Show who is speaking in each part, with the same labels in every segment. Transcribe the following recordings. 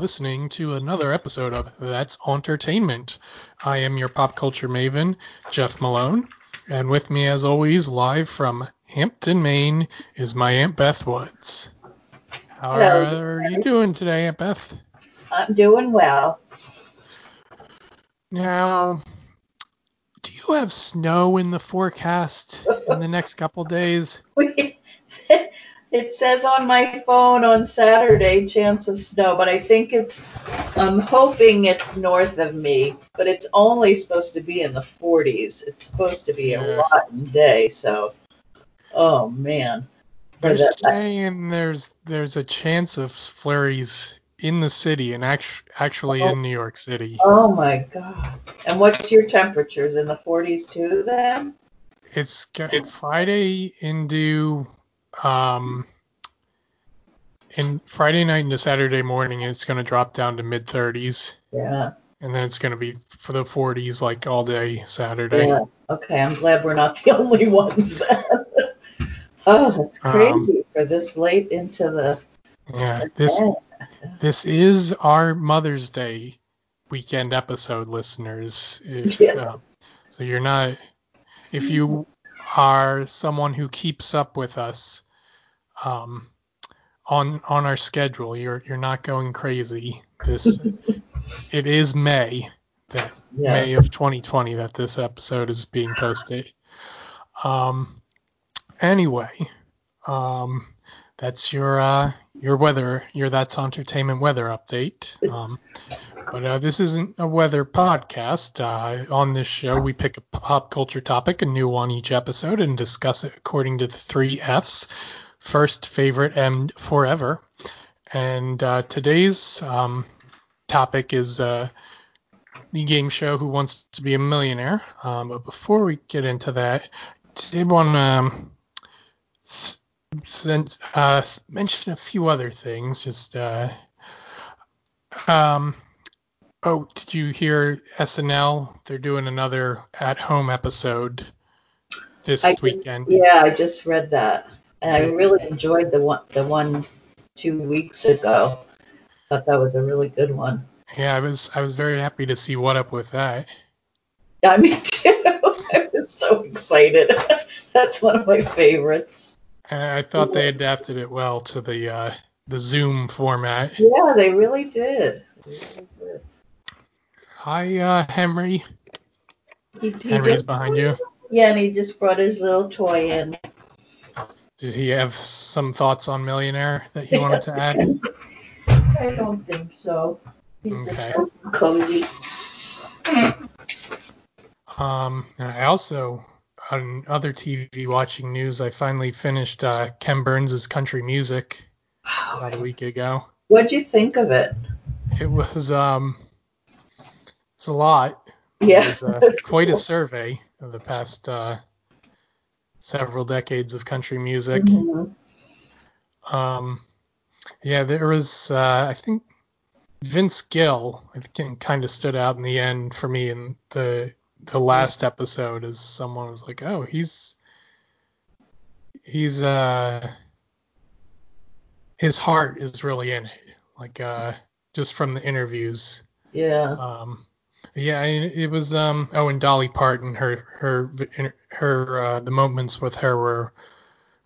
Speaker 1: Listening to another episode of That's Auntertainment. I am your pop culture maven, Jeff Malone, and with me, as always, live from Hampton, Maine, is my Aunt Beth Woods. How
Speaker 2: Hello.
Speaker 1: are you doing today, Aunt Beth?
Speaker 2: I'm doing well.
Speaker 1: Now, do you have snow in the forecast in the next couple days?
Speaker 2: it says on my phone on Saturday chance of snow, but I think it's I'm hoping it's north of me, but it's only supposed to be in the 40s. It's supposed to be a rotten day, so oh man.
Speaker 1: They're
Speaker 2: For the- uh,
Speaker 1: saying there's there's a chance of flurries in the city and act- actually in oh. New York City.
Speaker 2: oh my god. And what's your temperatures in the 40s too then?
Speaker 1: It's got Friday into um in Friday night into Saturday morning it's going to drop down to mid 30s
Speaker 2: Yeah.
Speaker 1: and then it's going to be for the 40s like all day Saturday.
Speaker 2: Yeah. Okay, I'm glad we're not the only ones oh, that's crazy
Speaker 1: Um,
Speaker 2: for this late into the
Speaker 1: Yeah, this this is our Mother's Day weekend episode, listeners. If,
Speaker 2: Yeah.
Speaker 1: uh, so you're not, if you are someone who keeps up with us um, on on our schedule, you're you're not going crazy. This it is May that
Speaker 2: yeah.
Speaker 1: May of 2020 that this episode is being posted. Um, anyway, um, that's your uh, your weather, your that's Auntertainment weather update. Um, but uh, this isn't a weather podcast. Uh, on this show, we pick a pop culture topic, a new one each episode, and discuss it according to the three Fs: first, favorite, and forever. And uh, today's um, topic is uh, the game show Who Wants to Be a Millionaire. Um, but before we get into that, I did want to um, s- uh, mention a few other things. Just uh, um, oh, did you hear SNL? They're doing another at-home episode this
Speaker 2: I just-
Speaker 1: weekend.
Speaker 2: yeah, I just read that, and I really enjoyed the one the one two weeks ago. Thought that was a really good one.
Speaker 1: Yeah, I was I was very happy to see what up with that.
Speaker 2: Yeah, me too. I was so excited. That's one of my favorites.
Speaker 1: And I thought they adapted it well to the uh, the Zoom format.
Speaker 2: Yeah, they really did. They really did.
Speaker 1: Hi, uh, Henry.
Speaker 2: He, he
Speaker 1: Henry's behind you.
Speaker 2: yeah, and he just brought his little toy in.
Speaker 1: Did he have some thoughts on Millionaire that he wanted to add?
Speaker 2: I don't think so. He's
Speaker 1: Okay.
Speaker 2: so cozy.
Speaker 1: Um, and I also, on other TV watching news, I finally finished uh, Ken Burns' Country Music about a week ago.
Speaker 2: What'd you think of it?
Speaker 1: It was um, it's a lot.
Speaker 2: Yeah.
Speaker 1: It was uh, quite a survey of the past uh, several decades of country music.
Speaker 2: Mhm.
Speaker 1: Um, yeah, there was, uh, I think Vince Gill, I think, kind of stood out in the end for me in the the last episode as someone was like, oh, he's he's uh his heart is really in it, like uh just from the interviews.
Speaker 2: Yeah.
Speaker 1: Um, yeah, it, it was. Um, oh, and Dolly Parton, her her her uh, the moments with her were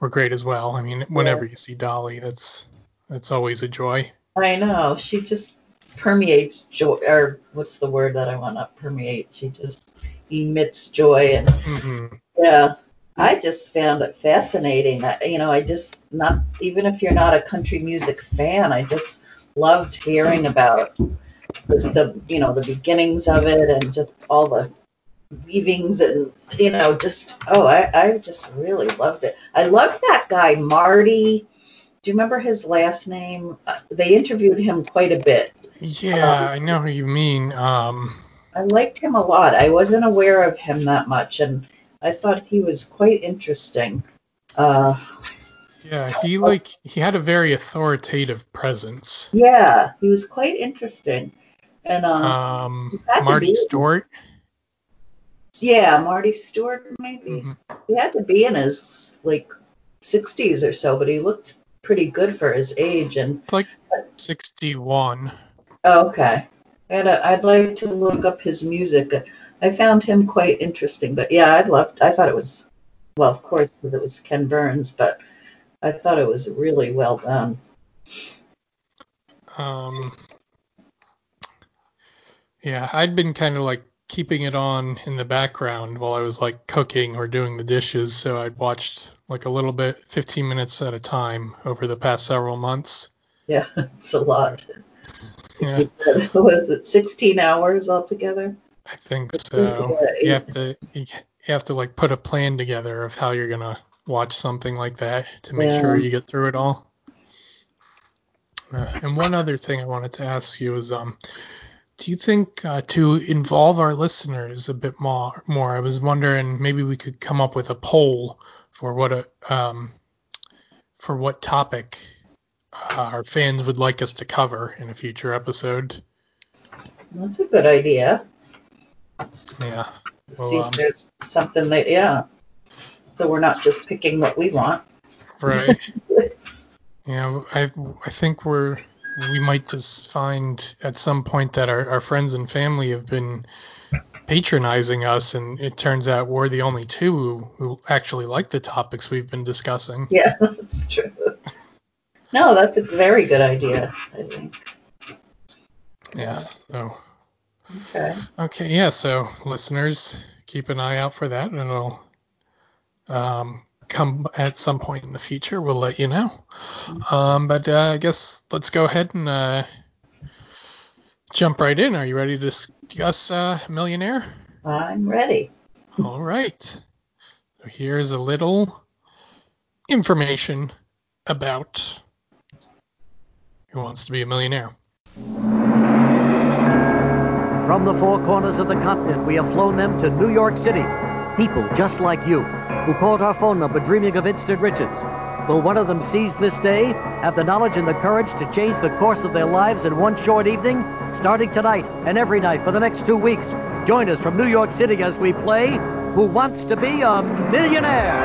Speaker 1: were great as well. I mean, whenever you see Dolly, that's that's always a joy.
Speaker 2: I know. She just permeates joy, or what's the word that I want to permeate? She just emits joy, and
Speaker 1: hmm
Speaker 2: yeah, I just found it fascinating. I, you know, I just not even if you're not a country music fan, I just loved hearing about the, you know the beginnings of it and just all the weavings and you know just oh I, I just really loved it. I loved that guy Marty. Do you remember his last name? Uh, They interviewed him quite a bit.
Speaker 1: Yeah, I know who you mean. Um,
Speaker 2: I liked him a lot. I wasn't aware of him that much, and I thought he was quite interesting. Uh,
Speaker 1: yeah, he like he had a very authoritative presence.
Speaker 2: yeah, he was quite interesting. And uh,
Speaker 1: Um, Marty
Speaker 2: be.
Speaker 1: Stuart.
Speaker 2: yeah, Marty Stuart maybe.
Speaker 1: Mhm.
Speaker 2: He had to be in his like 60s or so, but he looked pretty good for his age. And
Speaker 1: It's like 61.
Speaker 2: oh, okay, I had a, I'd like to look up his music. I found him quite interesting. But yeah, I loved. I thought it was well, of course, because it was Ken Burns, but I thought it was really well done.
Speaker 1: Um, yeah, I'd been kind of like keeping it on in the background while I was like cooking or doing the dishes, so I'd watched like a little bit, 15 minutes at a time over the past several months.
Speaker 2: Yeah, it's a lot.
Speaker 1: Yeah,
Speaker 2: was it 16 hours altogether?
Speaker 1: I think so.
Speaker 2: Yeah,
Speaker 1: You have to you, you have to like put a plan together of how you're gonna watch something like that to make sure you get through it all. Uh, and one other thing I wanted to ask you is, um, do you think uh, to involve our listeners a bit more, more, I was wondering maybe we could come up with a poll for what a um, for what topic uh, our fans would like us to cover in a future episode.
Speaker 2: That's a good idea.
Speaker 1: Yeah. Well,
Speaker 2: See
Speaker 1: um,
Speaker 2: if there's something that, yeah. So we're not just picking what we want.
Speaker 1: Right. yeah, I I think we're we might just find at some point that our, our friends and family have been patronizing us and it turns out we're the only two who, who actually like the topics we've been discussing.
Speaker 2: Yeah, that's true. No, that's a very good idea, I think.
Speaker 1: Yeah. So
Speaker 2: Okay.
Speaker 1: okay, yeah, so listeners, keep an eye out for that and it'll um come at some point in the future. We'll let you know. Um, but uh, I guess let's go ahead and uh, jump right in. Are you ready to discuss uh, Millionaire?
Speaker 2: I'm ready.
Speaker 1: All right. So here's a little information about Who Wants to Be a Millionaire.
Speaker 3: From the four corners of the continent, we have flown them to New York City. People just like you, who called our phone number dreaming of instant riches. Will one of them seize this day, have the knowledge and the courage to change the course of their lives in one short evening? Starting tonight and every night for the next two weeks, join us from New York City as we play Who Wants to Be a Millionaire?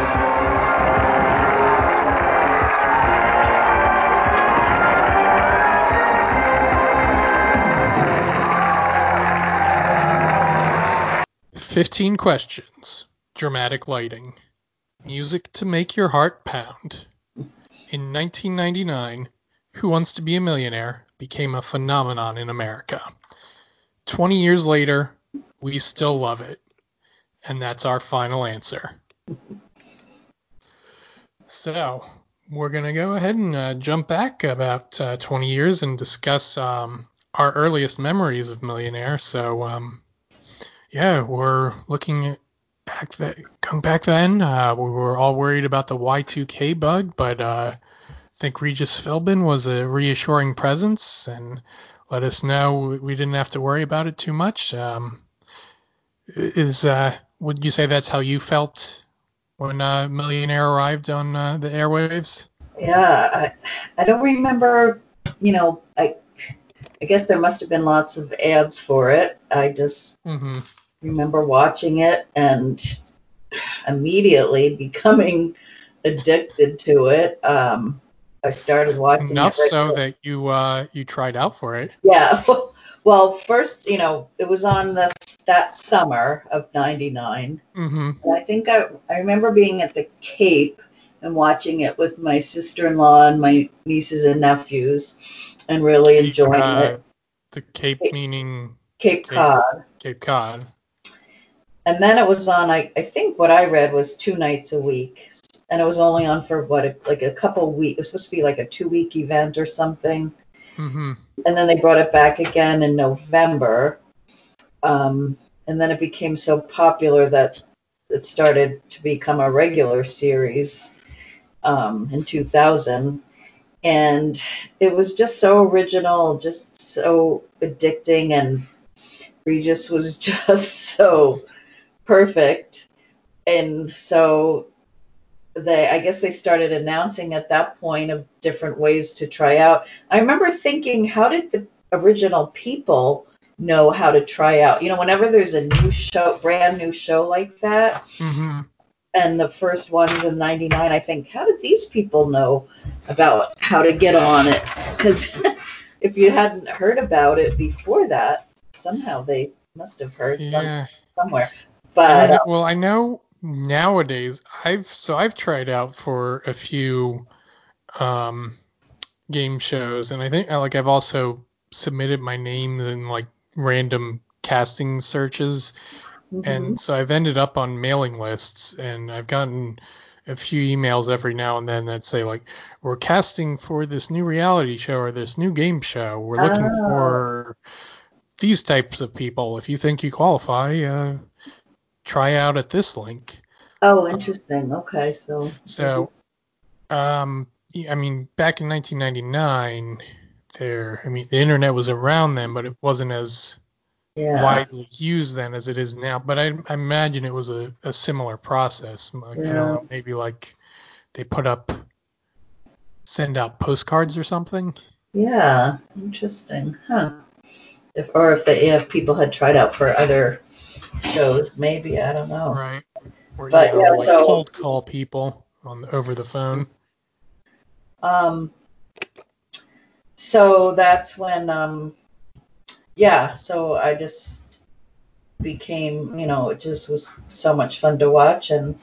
Speaker 1: Fifteen questions. Dramatic lighting. Music to make your heart pound. In 1999, Who Wants to Be a Millionaire became a phenomenon in America. 20 years later, we still love it. And that's our final answer. So, we're going to go ahead and uh, jump back about uh, 20 years and discuss um, our earliest memories of Millionaire. So, um, yeah, we're looking at back that going back then. Uh, we were all worried about the Y2K bug, but uh, I think Regis Philbin was a reassuring presence and let us know we didn't have to worry about it too much. Um, is uh, would you say that's how you felt when uh, Millionaire arrived on uh, the airwaves?
Speaker 2: Yeah, I, I don't remember, you know, I, I guess there must have been lots of ads for it. I just
Speaker 1: Mm-hmm.
Speaker 2: Remember watching it and immediately becoming addicted to it. Um, I started watching
Speaker 1: Enough
Speaker 2: it. right
Speaker 1: so
Speaker 2: away.
Speaker 1: that you uh, you tried out for it.
Speaker 2: Yeah. Well, first, you know, it was on this that summer of '99,
Speaker 1: Mm-hmm.
Speaker 2: and I think I I remember being at the Cape and watching it with my sister-in-law and my nieces and nephews, and really enjoying
Speaker 1: Uh,
Speaker 2: it.
Speaker 1: the Cape meaning
Speaker 2: Cape
Speaker 1: Cape.
Speaker 2: Cod.
Speaker 1: Cape Cod.
Speaker 2: And then it was on. I, I think what I read was two nights a week, and it was only on for what like a couple weeks. It was supposed to be like a two-week event or something.
Speaker 1: Mm-hmm.
Speaker 2: and then they brought it back again in November. Um, and then it became so popular that it started to become a regular series um, in 2000. And it was just so original, just so addicting, and Regis was just so perfect. And so they, I guess they started announcing at that point of different ways to try out. I remember thinking, how did the original people know how to try out? You know, whenever there's a new show, brand new show like that,
Speaker 1: Mm-hmm.
Speaker 2: and the first ones in 99 i think how did these people know about how to get on it because if you hadn't heard about it before that somehow they must have heard some, somewhere but
Speaker 1: know-
Speaker 2: uh,
Speaker 1: well, I know nowadays I've so I've tried out for a few um, game shows, and I think like I've also submitted my name in like random casting searches,
Speaker 2: mhm.
Speaker 1: and so I've ended up on mailing lists, and I've gotten a few emails every now and then that say like we're casting for this new reality show or this new game show. We're looking
Speaker 2: Oh.
Speaker 1: for these types of people. If you think you qualify, uh, try out at this link.
Speaker 2: oh interesting okay so
Speaker 1: So, um, I mean, back in 1999, there, I mean, the internet was around then, but it wasn't as
Speaker 2: yeah
Speaker 1: widely used then as it is now. But I, I imagine it was a, a similar process. Like,
Speaker 2: Yeah.
Speaker 1: don't know, maybe like they put up, send out postcards or something.
Speaker 2: yeah interesting huh if or if they if people had tried out for other shows maybe i don't know
Speaker 1: Right. Or.
Speaker 2: But,
Speaker 1: yeah,
Speaker 2: yeah,
Speaker 1: like
Speaker 2: so-
Speaker 1: cold call people on the, over the phone.
Speaker 2: Um, so that's when, um, yeah, so I just became, you know, it just was so much fun to watch. And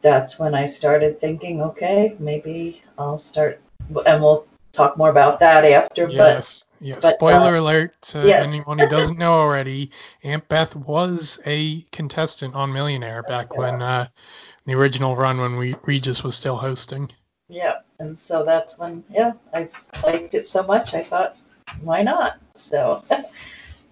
Speaker 2: that's when I started thinking, okay, maybe I'll start, and we'll talk more about that after.
Speaker 1: Yes. Yeah.
Speaker 2: but,
Speaker 1: Spoiler alert to
Speaker 2: yes.
Speaker 1: anyone who doesn't know already. Aunt Beth was a contestant on Millionaire back when uh, the original run when we Regis was still hosting.
Speaker 2: Yeah, and so that's when, yeah, I liked it so much, I thought, why not? So.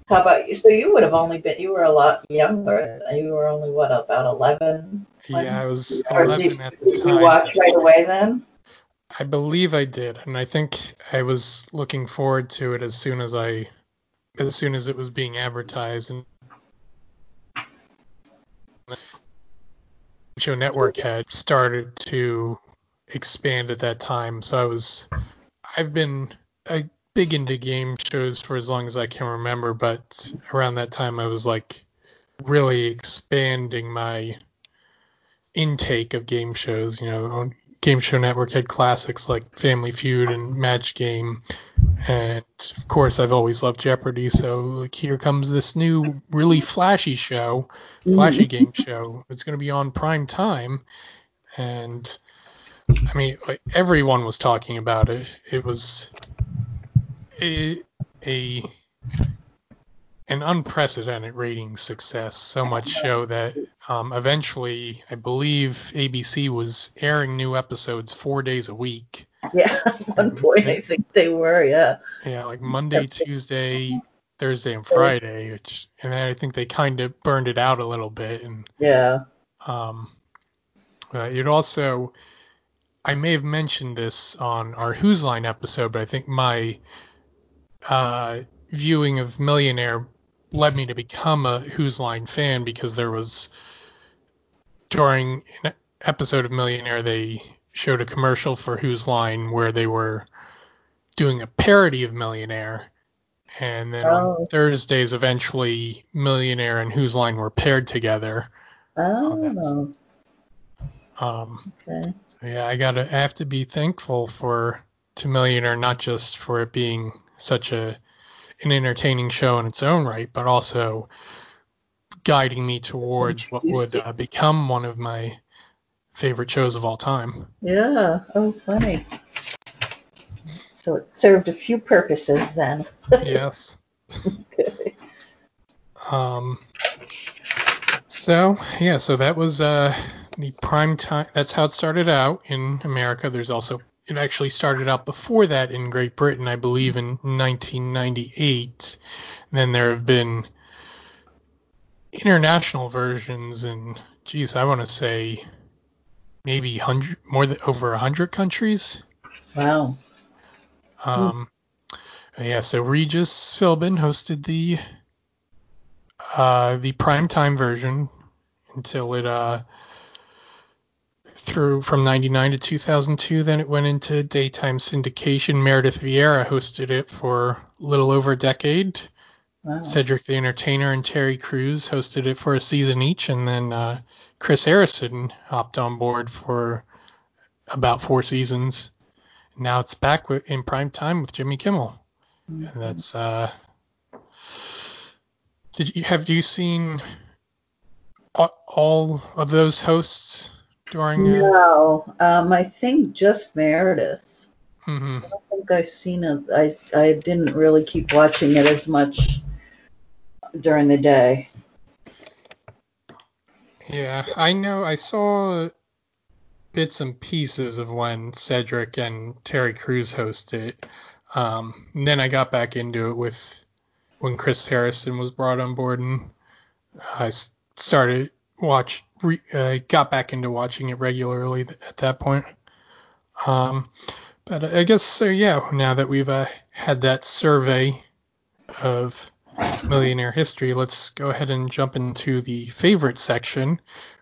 Speaker 2: How about you? So you would have only been, you were a lot younger. You were only, what, about 11?
Speaker 1: Yeah, I was
Speaker 2: Or
Speaker 1: 11
Speaker 2: did,
Speaker 1: at the
Speaker 2: did you watch right away then?
Speaker 1: I believe I did, and I think I was looking forward to it as soon as I, as soon as it was being advertised. And Show Network had started to expand at that time, so I was, I've been a big into game shows for as long as I can remember, but around that time I was like really expanding my intake of game shows. You know, Game Show Network had classics like Family Feud and Match Game, and of course I've always loved Jeopardy. So like here comes this new really flashy show, flashy mm-hmm. game show. It's going to be on prime time, and I mean like everyone was talking about it. It was a, a an unprecedented rating success. So much so that um, eventually, I believe ABC was airing new episodes four days a week.
Speaker 2: Yeah, at one point I think they were, yeah.
Speaker 1: Yeah, like Monday, Tuesday, Thursday, and Friday. Which, and then I think they kind of burned it out a little bit. And
Speaker 2: Yeah.
Speaker 1: um, uh, it also, I may have mentioned this on our Whose Line episode, but I think my uh, viewing of Millionaire led me to become a Whose Line fan because there was during an episode of Millionaire they showed a commercial for Whose Line where they were doing a parody of Millionaire. And then on
Speaker 2: Oh.
Speaker 1: Thursdays, eventually, Millionaire and Whose Line were paired together.
Speaker 2: Oh,
Speaker 1: Um,
Speaker 2: okay.
Speaker 1: so yeah, I gotta I have to be thankful for to Millionaire, not just for it being such a an entertaining show in its own right, but also guiding me towards what would uh, become one of my favorite shows of all time.
Speaker 2: Yeah. Oh, funny. So it served a few purposes then.
Speaker 1: yes. Um. So yeah, so that was uh the prime time. That's how it started out in America. There's also it actually started out before that in Great Britain, I believe, in 1998. then there have been international versions in, geez, I want to say maybe hundred more than over a hundred countries.
Speaker 2: Wow.
Speaker 1: Um, yeah, so Regis Philbin hosted the uh, the primetime version until it uh, through from 99 to 2002. Then it went into daytime syndication. Meredith Vieira hosted it for a little over a decade.
Speaker 2: Wow.
Speaker 1: Cedric the Entertainer and Terry Crews hosted it for a season each, and then uh, Chris Harrison hopped on board for about four seasons. Now it's back with, in prime time with Jimmy Kimmel,
Speaker 2: Mm-hmm.
Speaker 1: and that's. Uh, did you have you seen all of those hosts during? Uh,
Speaker 2: No, um, I think just Meredith.
Speaker 1: mhm.
Speaker 2: I don't think I've seen it. I I didn't really keep watching it as much during the day.
Speaker 1: Yeah, I know. I saw bits and pieces of when Cedric and Terry Crews hosted. Um, and then I got back into it with when Chris Harrison was brought on board, and I started watch. Re, uh, got back into watching it regularly at that point. Um, but I guess so. Yeah, now that we've uh, had that survey of millionaire history, let's go ahead and jump into the favorite section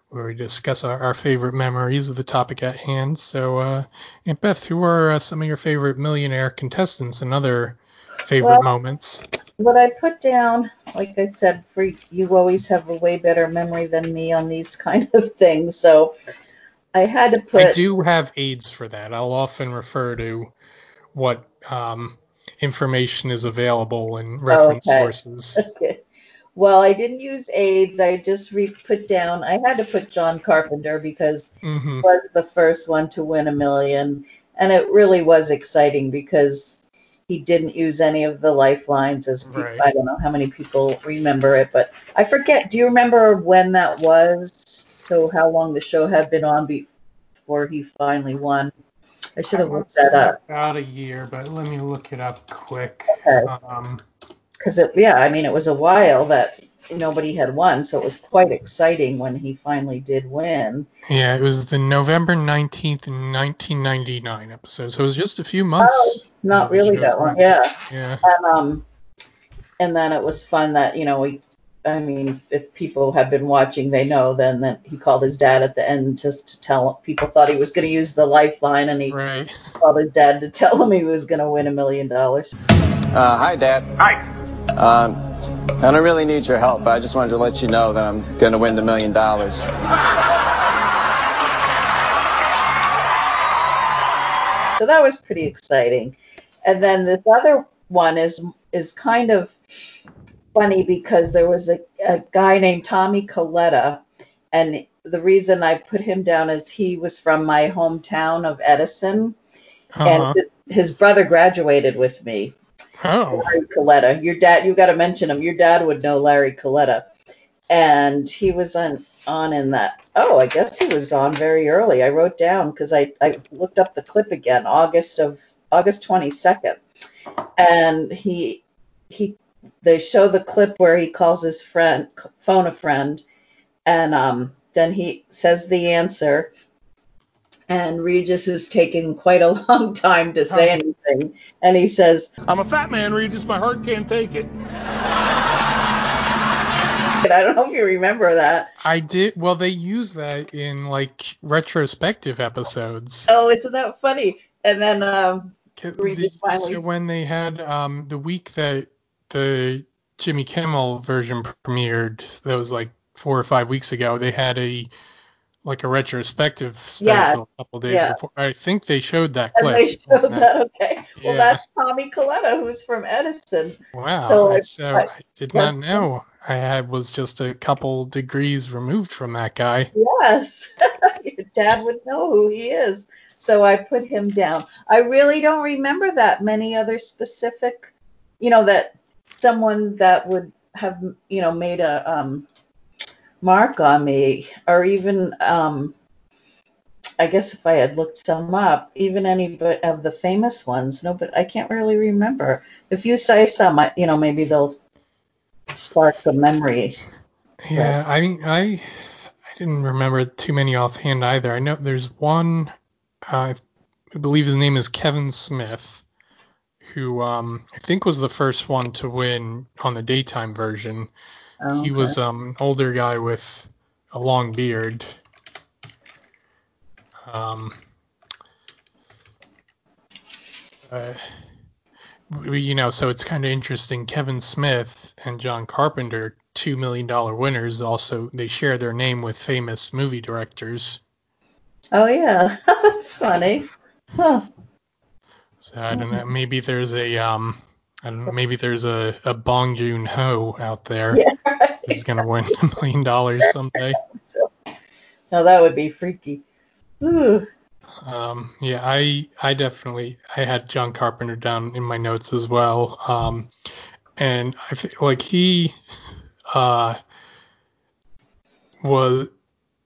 Speaker 1: where we discuss our, our favorite memories of the topic at hand. So, uh, Aunt Beth, who are uh, some of your favorite millionaire contestants and other favorite
Speaker 2: Well-
Speaker 1: moments?
Speaker 2: What I put down, like I said, for you always have a way better memory than me on these kind of things. So I had to put.
Speaker 1: I do have aids for that. I'll often refer to what um, information is available in reference
Speaker 2: Okay.
Speaker 1: sources.
Speaker 2: Okay. Well, I didn't use AIDS. I just re- put down. I had to put John Carpenter because
Speaker 1: hmm
Speaker 2: was the first one to win a million, and it really was exciting because he didn't use any of the lifelines. As people,
Speaker 1: Right.
Speaker 2: I don't know how many people remember it, but I forget. Do you remember when that was? So how long the show had been on before he finally won? I should have looked that up.
Speaker 1: About a year, but let me look it up quick.
Speaker 2: Okay.
Speaker 1: Um,
Speaker 2: Because it, yeah, I mean, it was a while that nobody had won, so it was quite exciting when he finally did win.
Speaker 1: yeah, it was the November 19th, 1999 episode, so it was just a few months.
Speaker 2: Oh,
Speaker 1: Not
Speaker 2: really that long, yeah.
Speaker 1: Yeah.
Speaker 2: And um, and then it was fun that you know we, I mean, if people have been watching, they know then that he called his dad at the end just to tell people thought he was going to use the lifeline, and he
Speaker 1: Right.
Speaker 2: called his dad to tell him he was going to win a million dollars.
Speaker 4: Uh, hi, Dad.
Speaker 5: Hi.
Speaker 4: Um, I don't really need your help, but I just wanted to let you know that I'm going to win the million dollars.
Speaker 2: So that was pretty exciting. And then this other one is is kind of funny because there was a, a guy named Tommy Coletta, and the reason I put him down is he was from my hometown of Edison,
Speaker 1: Uh-huh.
Speaker 2: and his brother graduated with me.
Speaker 1: Oh.
Speaker 2: Larry Coletta. Your dad, you got to mention him. Your dad would know Larry Coletta, and he was on on in that. Oh, I guess he was on very early. I wrote down because I I looked up the clip again, August of August twenty second, and he he they show the clip where he calls his friend phone a friend, and um then he says the answer. And Regis is taking quite a long time to say
Speaker 1: Oh.
Speaker 2: anything. And he says,
Speaker 5: I'm a fat man, Regis. My heart can't take it.
Speaker 2: I don't know if you remember that.
Speaker 1: I did. Well, they use that in like retrospective episodes.
Speaker 2: Oh, isn't that funny? And then, um,
Speaker 1: Ca-
Speaker 2: Regis
Speaker 1: the-
Speaker 2: finally-
Speaker 1: so when they had um the week that the Jimmy Kimmel version premiered, that was like four or five weeks ago. They had a like a retrospective special
Speaker 2: Yeah,
Speaker 1: a couple days
Speaker 2: yeah.
Speaker 1: before. I think they showed that clip.
Speaker 2: and they showed
Speaker 1: on
Speaker 2: that. Okay. Well, that's Tommy Coletta, who's from Edison.
Speaker 1: Wow.
Speaker 2: So,
Speaker 1: I- so
Speaker 2: but-
Speaker 1: I did
Speaker 2: yeah.
Speaker 1: not know. I had was just a couple degrees removed from that guy.
Speaker 2: Yes. Your dad would know who he is. So I put him down. I really don't remember that many other specific, you know, that someone that would have, you know, made a um, mark on me, or even, um, I guess if I had looked some up, even any of the famous ones. No, but I can't really remember. If you say some, I, you know, maybe they'll spark the memory.
Speaker 1: Yeah, I mean, I I didn't remember too many offhand either. I know there's one, uh, I believe his name is Kevin Smith, who um, I think was the first one to win on the daytime version.
Speaker 2: Oh,
Speaker 1: He was um, an older guy with a long beard. Um, uh, you know, so it's kind of interesting. Kevin Smith and John Carpenter, two million dollar winners, also they share their name with famous movie directors.
Speaker 2: Oh yeah, that's funny. Huh.
Speaker 1: So I don't know. Maybe there's a um, I. Maybe there's a a Bong Joon Ho out there
Speaker 2: Yeah, right.
Speaker 1: who's gonna win a million dollars someday.
Speaker 2: Now that would be freaky. Ooh.
Speaker 1: Um, yeah, I I definitely I had John Carpenter down in my notes as well. Um, and I think like he uh was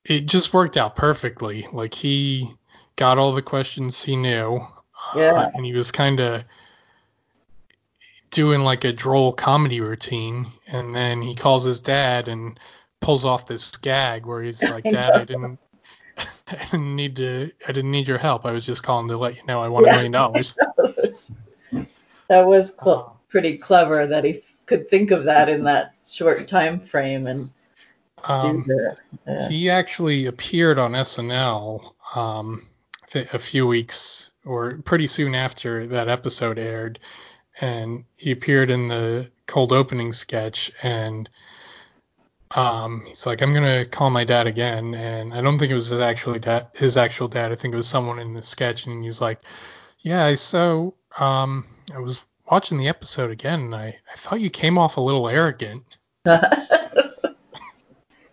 Speaker 1: it just worked out perfectly. Like he got all the questions he knew. uh, and he was kind of doing like a droll comedy routine, and then he calls his dad and pulls off this gag where he's like, "Dad, I didn't." I didn't need to. I didn't need your help. I was just calling to let you know I won a million dollars.
Speaker 2: that was cl-
Speaker 1: Uh,
Speaker 2: pretty clever that he could think of that in that short time frame and do
Speaker 1: Um.
Speaker 2: Yeah.
Speaker 1: he actually appeared on SNL um, th- a few weeks or pretty soon after that episode aired, and he appeared in the cold opening sketch and. Um, he's like, I'm gonna call my dad again, and I don't think it was his actually dad, his actual dad. I think it was someone in the sketch, and he's like, Yeah, so um, I was watching the episode again, and I, I thought you came off a little arrogant.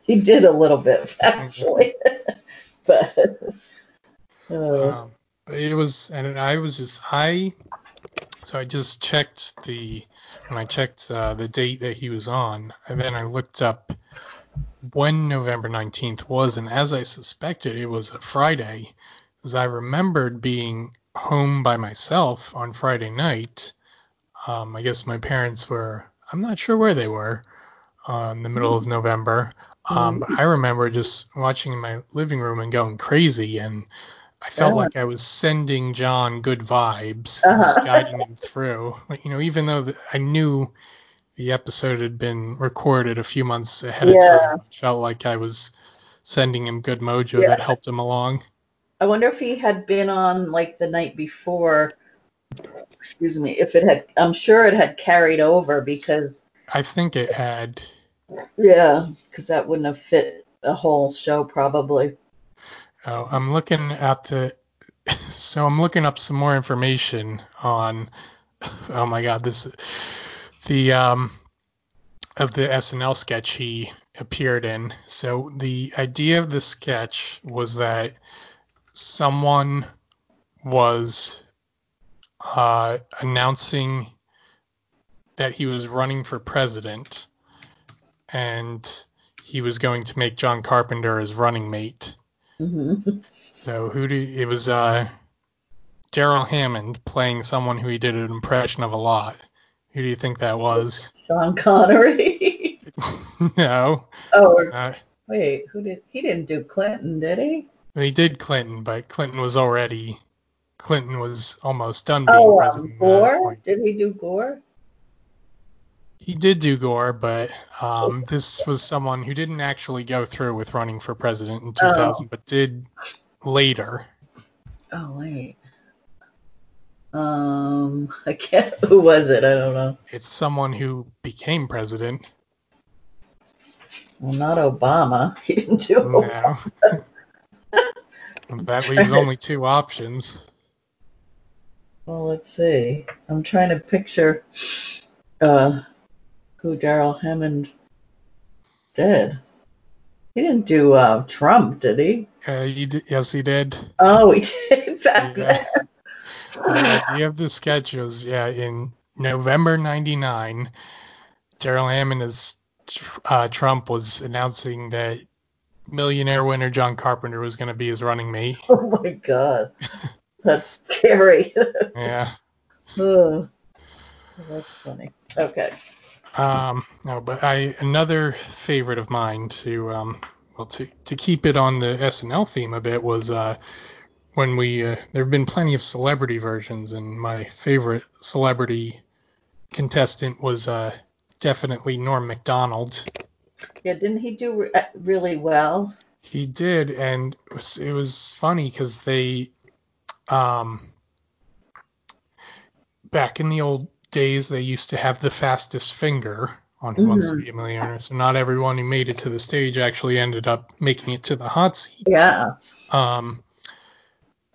Speaker 2: he did a little bit actually, but uh,
Speaker 1: Um, but it was, and I was just, I, so I just checked the, when I checked uh, the date that he was on, and then I looked up when November 19th was, and as I suspected, it was a Friday, because I remembered being home by myself on Friday night. Um, I guess my parents were, I'm not sure where they were, uh, in the middle of November. Um, I remember just watching in my living room and going crazy, and I felt
Speaker 2: Yeah.
Speaker 1: like I was sending John good vibes,
Speaker 2: Uh-huh.
Speaker 1: just guiding him through. Like, you know, even though the, I knew the episode had been recorded a few months ahead of time, I felt like I was sending him good mojo
Speaker 2: Yeah.
Speaker 1: that helped him along.
Speaker 2: I wonder if he had been on like the night before. Excuse me. If it had, I'm sure it had carried over because
Speaker 1: I think it had.
Speaker 2: yeah, because that wouldn't have fit a whole show probably.
Speaker 1: Oh, I'm looking at the. So I'm looking up some more information on. Oh my God, this the um of the SNL sketch he appeared in. So the idea of the sketch was that someone was uh, announcing that he was running for president, and he was going to make John Carpenter his running mate.
Speaker 2: Hmm
Speaker 1: So who do it was uh Darrell Hammond playing someone who he did an impression of a lot. Who do you think that was?
Speaker 2: Sean Connery.
Speaker 1: no.
Speaker 2: oh,
Speaker 1: Uh,
Speaker 2: wait, who did he didn't do Clinton, did he?
Speaker 1: he did Clinton, but Clinton was already Clinton was almost done being
Speaker 2: Oh,
Speaker 1: president.
Speaker 2: um, Gore. Did he do Gore?
Speaker 1: He did do Gore, but um, this was someone who didn't actually go through with running for president in 2000, but did later.
Speaker 2: Oh wait. Um, I can't. Who was it? I don't know.
Speaker 1: It's someone who became president.
Speaker 2: Well, not Obama. He didn't do Obama.
Speaker 1: That leaves only two options.
Speaker 2: Well, let's see. I'm trying to picture uh, who Darrell Hammond did. He didn't do uh, Trump, did he?
Speaker 1: Uh, you d- yes, he did.
Speaker 2: Oh, he did back
Speaker 1: Yeah.
Speaker 2: then.
Speaker 1: The idea of the sketch was, yeah, in November '99, Darrell Hammond as uh, Trump was announcing that millionaire winner John Carpenter was going to be his running mate.
Speaker 2: Oh my God, that's scary.
Speaker 1: Yeah.
Speaker 2: Ugh. that's funny. Okay.
Speaker 1: Um, no, but I another favorite of mine to um, well to to keep it on the SNL theme a bit was uh when we uh, there have been plenty of celebrity versions and my favorite celebrity contestant was uh definitely Norm Macdonald.
Speaker 2: Yeah, didn't he do re- uh, really well?
Speaker 1: He did, and it was, it was funny because they, um, back in the old days they used to have the fastest finger on Who Wants to Be a Millionaire. So not everyone who made it to the stage actually ended up making it to the hot seat.
Speaker 2: Yeah.
Speaker 1: Um,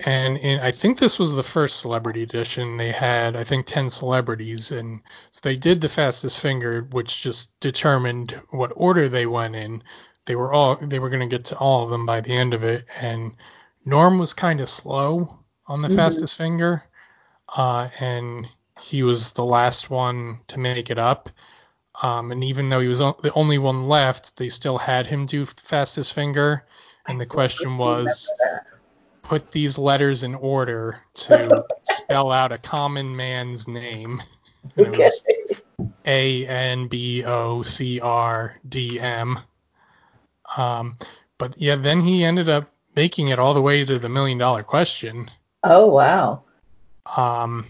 Speaker 1: and in, I think this was the first celebrity edition. They had, I think, 10 celebrities. And so they did the fastest finger, which just determined what order they went in. They were all, they were going to get to all of them by the end of it. And Norm was kind of slow on the mm-hmm. fastest finger. Uh, and he was the last one to make it up. Um, and even though he was the only one left, they still had him do fastest finger. And the question was, put these letters in order to spell out a common man's name. A N B O C R D M. Um, but yeah, then he ended up making it all the way to the million dollar question.
Speaker 2: Oh wow.
Speaker 1: Um,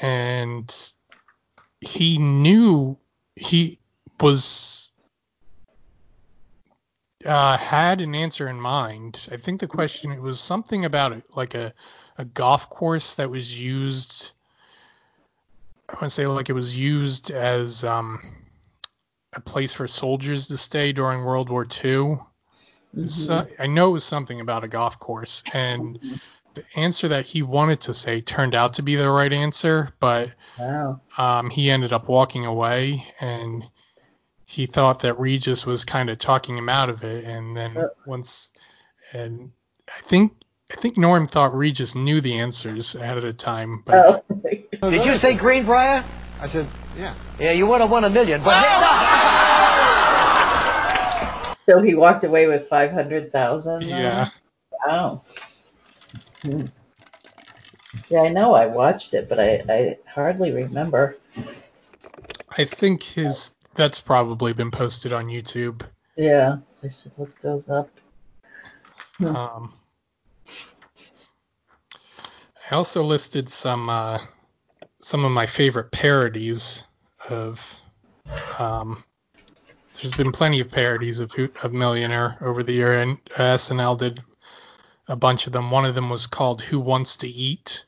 Speaker 1: and he knew he was uh, had an answer in mind. I think the question it was something about it, like a a golf course that was used. I want to say like it was used as um, a place for soldiers to stay during World War II. Mm-hmm. So, I know it was something about a golf course, and the answer that he wanted to say turned out to be the right answer, but wow. um, he ended up walking away, and he thought that Regis was kind of talking him out of it, and then uh, once, and I think I think Norm thought Regis knew the answers ahead of time. But
Speaker 3: oh. Did you say Greenbrier?
Speaker 4: I said, yeah.
Speaker 3: Yeah, you would have won a million, but.
Speaker 2: so he walked away with five hundred thousand.
Speaker 1: Yeah.
Speaker 2: Wow. Hmm. Yeah, I know I watched it, but I, I hardly remember.
Speaker 1: I think his that's probably been posted on YouTube.
Speaker 2: Yeah, I should look those up.
Speaker 1: Hmm. Um, I also listed some uh, some of my favorite parodies of. Um, there's been plenty of parodies of of Millionaire over the year, and SNL did a bunch of them. One of them was called Who Wants to Eat,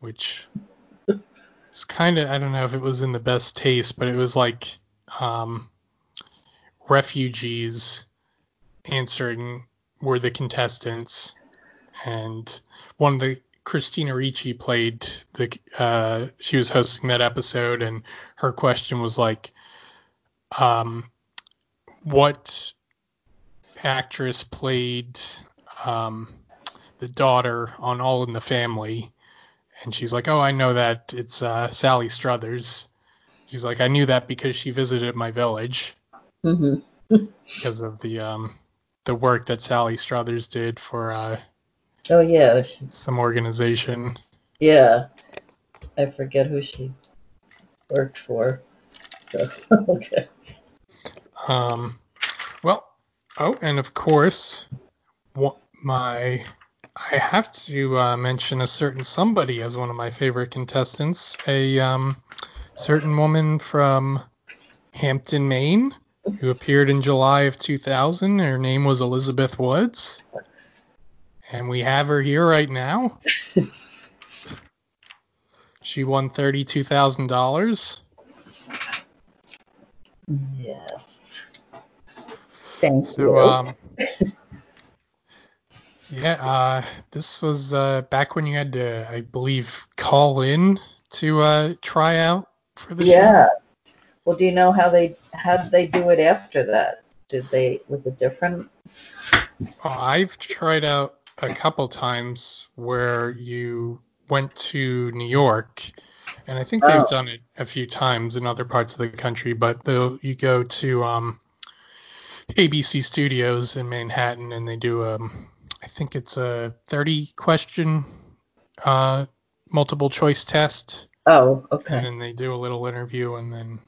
Speaker 1: which is kind of I don't know if it was in the best taste, but it was like um, refugees answering were the contestants, and one of the Christina Ricci played the uh, she was hosting that episode, and her question was like, um, what actress played um, the daughter on All in the Family, and she's like, "Oh, I know that. It's uh, Sally Struthers." She's like, "I knew that because she visited my village." Mm-hmm. because of the um, the work that Sally Struthers did for. Uh,
Speaker 2: oh yeah.
Speaker 1: Some organization.
Speaker 2: Yeah, I forget who she worked for. So, okay.
Speaker 1: Um. Well. Oh, and of course, what my I have to uh, mention a certain somebody as one of my favorite contestants, a um, certain woman from Hampton, Maine, who appeared in July of 2000. Her name was Elizabeth Woods, and we have her here right now. she won thirty-two thousand dollars.
Speaker 2: Yeah. Thank
Speaker 1: so, you. Um, Yeah, uh, this was uh, back when you had to, I believe, call in to uh, try out for the
Speaker 2: yeah. show. Yeah. Well, do you know how they how did they do it after that? Did they was it different?
Speaker 1: Well, I've tried out a couple times where you went to New York, and I think they've oh. done it a few times in other parts of the country. But you go to um, ABC Studios in Manhattan, and they do um, I think it's a 30 question uh, multiple choice test.
Speaker 2: Oh, okay.
Speaker 1: And then they do a little interview and then.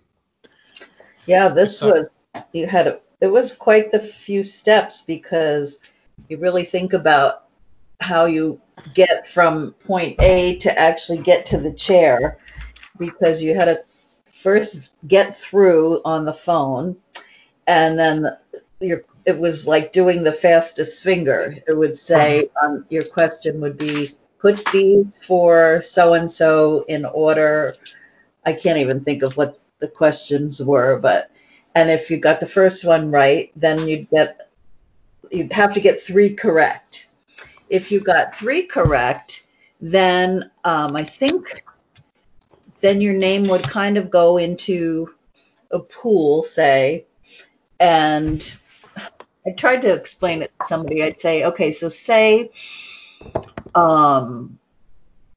Speaker 2: Yeah, this was you had a, it was quite the few steps because you really think about how you get from point A to actually get to the chair because you had to first get through on the phone and then your it was like doing the fastest finger. It would say um, your question would be put these for so and so in order, I can't even think of what the questions were, but and if you got the first one right, then you'd get you'd have to get three correct. If you got three correct, then um, I think then your name would kind of go into a pool, say, and I tried to explain it to somebody. I'd say, okay, so say, um,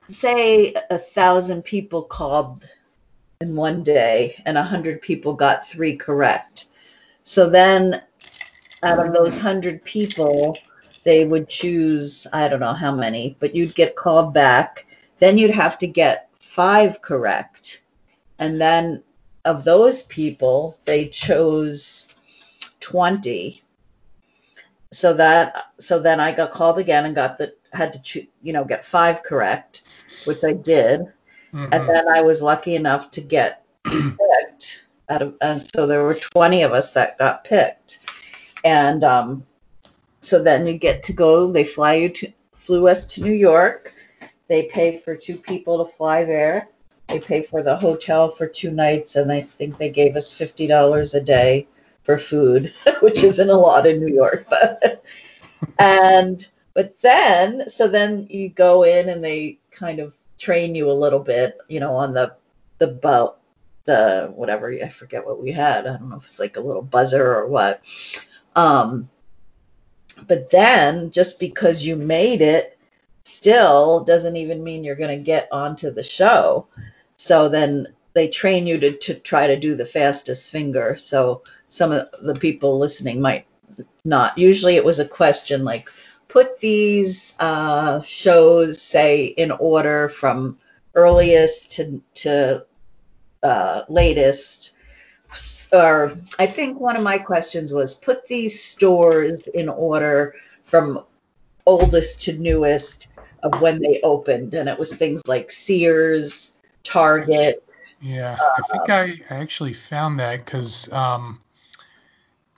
Speaker 2: say a thousand people called in one day, and a hundred people got three correct. So then, out of those hundred people, they would choose I don't know how many, but you'd get called back. Then you'd have to get five correct, and then of those people, they chose 20 so that so then I got called again and got the had to cho- you know get five correct, which I did,
Speaker 1: Mhm.
Speaker 2: and then I was lucky enough to get picked out of and so there were 20 of us that got picked, and um, so then you get to go. They fly you to flew us to New York. They pay for two people to fly there. They pay for the hotel for two nights, and I think they gave us fifty dollars a day for food, which isn't a lot in New York, but and but then so then you go in and they kind of train you a little bit, you know, on the the boat, the whatever I forget what we had. I don't know if it's like a little buzzer or what. Um, but then just because you made it still doesn't even mean you're going to get onto the show. So then they train you to, to try to do the fastest finger. So some of the people listening might not. Usually it was a question like, put these uh, shows, say, in order from earliest to, to uh, latest. Or I think one of my questions was, put these stores in order from oldest to newest of when they opened. And it was things like Sears, Target.
Speaker 1: Yeah, I think I I actually found that because um,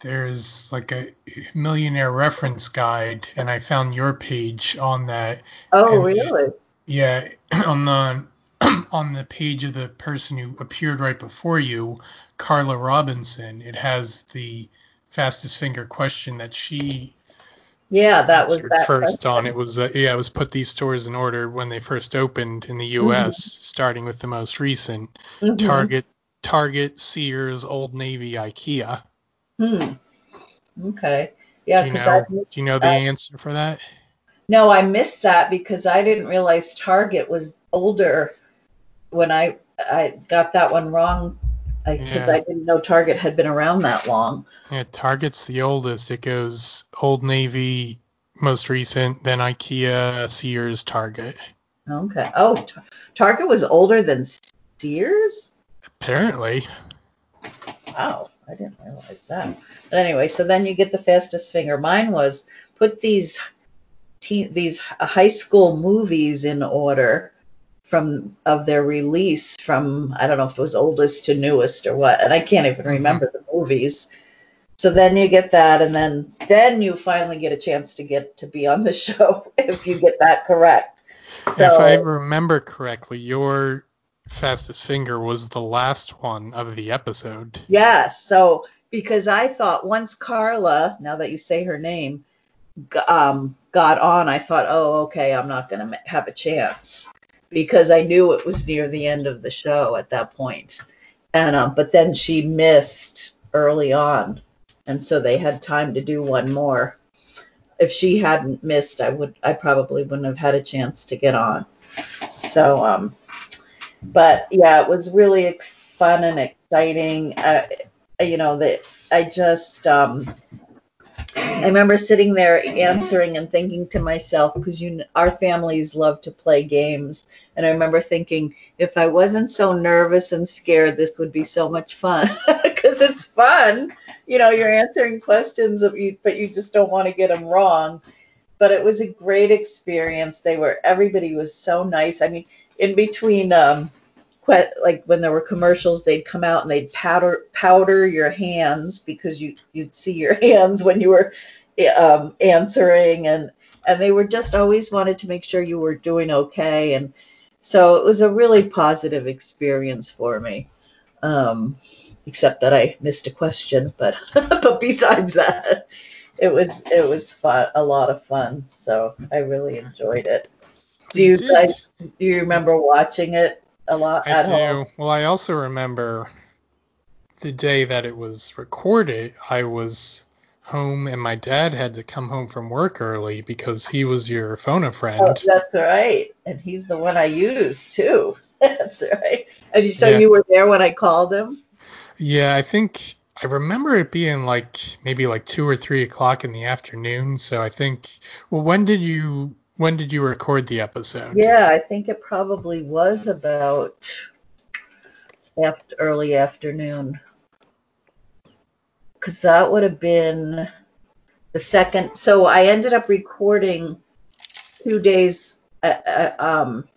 Speaker 1: there's like a millionaire reference guide, and I found your page on that.
Speaker 2: Oh, really?
Speaker 1: Yeah, on the on the page of the person who appeared right before you, Carla Robinson. It has the fastest finger question that she
Speaker 2: Yeah, that was that
Speaker 1: first
Speaker 2: question.
Speaker 1: on. It was uh, yeah, it was put these stores in order when they first opened in the U.S., starting with the most recent.
Speaker 2: Mhm.
Speaker 1: Target, Target, Sears, Old Navy, IKEA.
Speaker 2: Hmm. Okay. Yeah,
Speaker 1: do you know?
Speaker 2: I
Speaker 1: Do you know the
Speaker 2: I-
Speaker 1: answer for that?
Speaker 2: no, I missed that because I didn't realize Target was older when I I got that one wrong because
Speaker 1: Yeah.
Speaker 2: I didn't know Target had been around that long.
Speaker 1: Yeah, Target's the oldest. It goes Old Navy, most recent, then IKEA, Sears, Target.
Speaker 2: Okay. Oh, Tar- Target was older than Sears.
Speaker 1: Apparently.
Speaker 2: Wow, I didn't realize that. But anyway, so then you get the fastest finger. Mine was put these te- these high school movies in order from of their release from I don't know if it was oldest to newest or what, and I can't even mm-hmm. remember the movies. So then you get that, and then then you finally get a chance to get to be on the show if you get that correct. So
Speaker 1: if I remember correctly, your fastest finger was the last one of the episode.
Speaker 2: Yes. So because I thought once Carla, now that you say her name, um, got on, I thought, oh, okay, I'm not going to have a chance because I knew it was near the end of the show at that point. And um, but then she missed early on, and so they had time to do one more. If she hadn't missed, I would, I probably wouldn't have had a chance to get on. So um, but yeah, it was really ex- fun and exciting. Uh, you know that I just um, I remember sitting there answering and thinking to myself because you our families love to play games, and I remember thinking if I wasn't so nervous and scared, this would be so much fun because it's fun. You know, you're answering questions of you, but you just don't want to get them wrong. But it was a great experience. They were everybody was so nice. I mean, in between um, like when there were commercials, they'd come out and they'd powder powder your hands because you you'd see your hands when you were um, answering, and and they were just always wanted to make sure you were doing okay. And So it was a really positive experience for me. Um, except that I missed a question, but but besides that, it was it was fun, a lot of fun. So I really enjoyed it. Do you guys do you remember watching it a lot
Speaker 1: I
Speaker 2: at
Speaker 1: do.
Speaker 2: home?
Speaker 1: Well, I also remember the day that it was recorded. I was home, and my dad had to come home from work early because he was your phone a friend.
Speaker 2: Oh, that's right. And he's the one I used too. That's right. And you so
Speaker 1: Yeah.
Speaker 2: you were there when I called him?
Speaker 1: Yeah, I think I remember it being like maybe like two or three o'clock in the afternoon. So I think. Well, when did you when did you record the episode?
Speaker 2: Yeah, I think it probably was about after, early afternoon. Because that would have been the second. So I ended up recording two days. Uh, uh, um,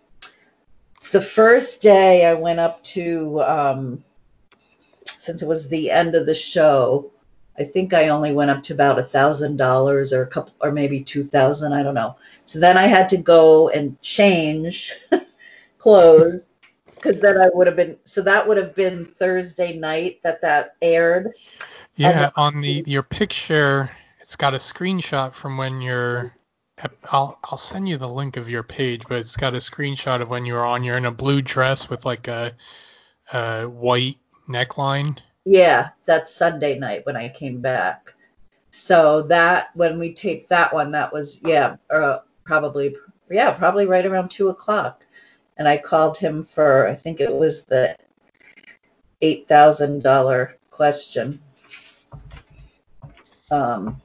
Speaker 2: the first day I went up to, um, since it was the end of the show, I think I only went up to about a thousand dollars or a couple, or maybe two thousand. I don't know. So then I had to go and change clothes because then I would have been. So that would have been Thursday night that that aired.
Speaker 1: Yeah,
Speaker 2: And-
Speaker 1: on the your picture, it's got a screenshot from when you're. I'll I'll send you the link of your page, but it's got a screenshot of when you were on. You're in a blue dress with like a, a white neckline.
Speaker 2: Yeah, that's Sunday night when I came back. So that when we taped that one, that was yeah, uh, probably yeah, probably right around two o'clock. And I called him for I think it was the eight thousand dollar question. Um.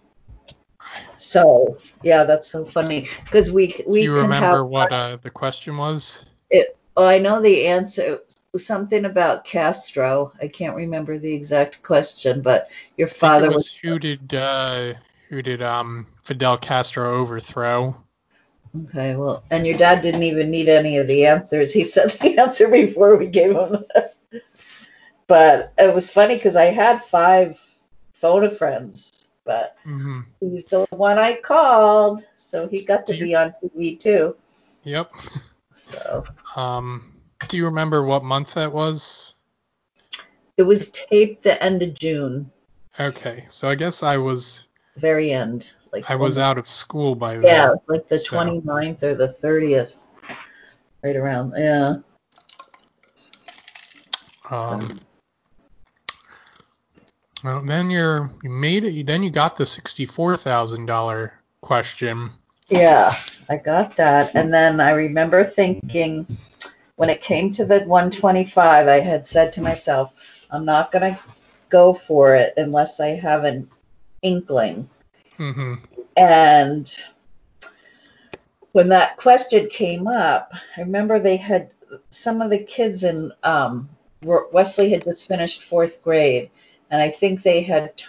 Speaker 2: So yeah, that's so funny because we we.
Speaker 1: Do
Speaker 2: you
Speaker 1: remember
Speaker 2: have
Speaker 1: what uh, the question was? It.
Speaker 2: Oh, I know the answer. Something about Castro. I can't remember the exact question, but your father
Speaker 1: was
Speaker 2: was
Speaker 1: who did uh, who did um Fidel Castro overthrow?
Speaker 2: okay. Well, and your dad didn't even need any of the answers. He said the answer before we gave him. but it was funny because I had five phone friends, but
Speaker 1: hmm
Speaker 2: he's the one I called, so he got to
Speaker 1: you-
Speaker 2: be on TV too.
Speaker 1: Yep.
Speaker 2: So
Speaker 1: Um, do you remember what month that was?
Speaker 2: it was taped the end of June,
Speaker 1: Okay, so I guess I was
Speaker 2: very end. Like
Speaker 1: I was out of school by then.
Speaker 2: Yeah, like the
Speaker 1: So-
Speaker 2: 29th or the 30th, right around. Yeah.
Speaker 1: Um, well, then you're you made it. Then you got the sixty-four thousand dollar question.
Speaker 2: Yeah, I got that. And then I remember thinking when it came to the 125, I had said to myself, I'm not going to go for it unless I have an inkling.
Speaker 1: hmm
Speaker 2: And when that question came up, I remember they had some of the kids in um, Wesley had just finished fourth grade, and I think they had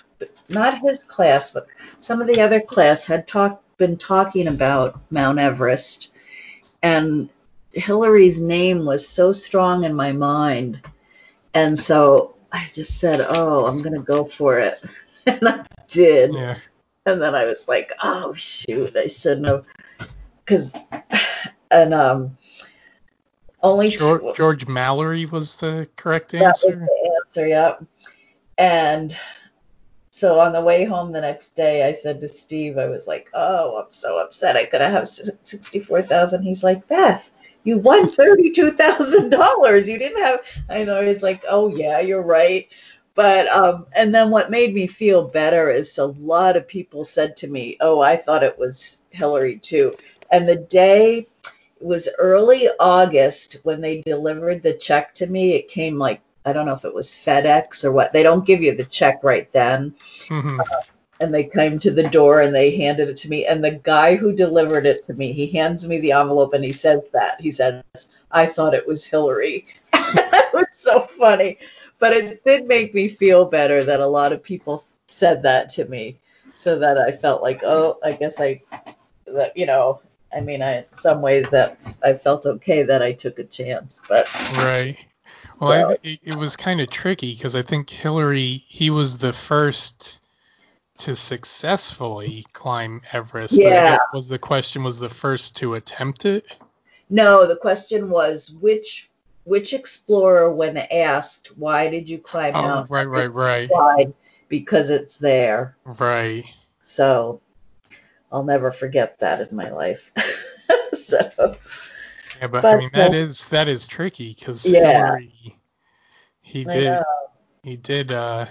Speaker 2: not his class, but some of the other class had talked been talking about Mount Everest, and Hillary's name was so strong in my mind, and so I just said, "Oh, I'm gonna go for it," and I did.
Speaker 1: Yeah.
Speaker 2: And then I was like, oh shoot, I shouldn't have, because, and um, only
Speaker 1: George,
Speaker 2: two,
Speaker 1: George Mallory was the correct answer.
Speaker 2: that was the answer, yep. And so on the way home the next day, I said to Steve, I was like, oh, I'm so upset. I could have had sixty-four thousand. He's like, Beth, you won thirty-two thousand dollars. You didn't have. I know. He's like, oh yeah, you're right. But um, and then what made me feel better is a lot of people said to me, "Oh, I thought it was Hillary too." And the day it was early August when they delivered the check to me. It came like I don't know if it was FedEx or what. They don't give you the check right then.
Speaker 1: hmm
Speaker 2: And they came to the door and they handed it to me. And the guy who delivered it to me, he hands me the envelope and he says that. He says, I thought it was Hillary. it was so funny. But it did make me feel better that a lot of people said that to me. So that I felt like, oh, I guess I, that, you know, I mean, I, in some ways that I felt okay that I took a chance. But
Speaker 1: Right. Well, I, it, it was kind of tricky because I think Hillary, he was the first to successfully climb Everest.
Speaker 2: Yeah.
Speaker 1: was the question was the first to attempt it?
Speaker 2: No, the question was which which explorer, when asked why did you climb
Speaker 1: Oh,
Speaker 2: Mount
Speaker 1: right, right,
Speaker 2: Everest,
Speaker 1: right,
Speaker 2: because it's there.
Speaker 1: right.
Speaker 2: So I'll never forget that in my life. so
Speaker 1: Yeah, but, I mean that
Speaker 2: uh,
Speaker 1: is that is tricky because
Speaker 2: Yeah.
Speaker 1: he, he
Speaker 2: I
Speaker 1: did
Speaker 2: know.
Speaker 1: he did uh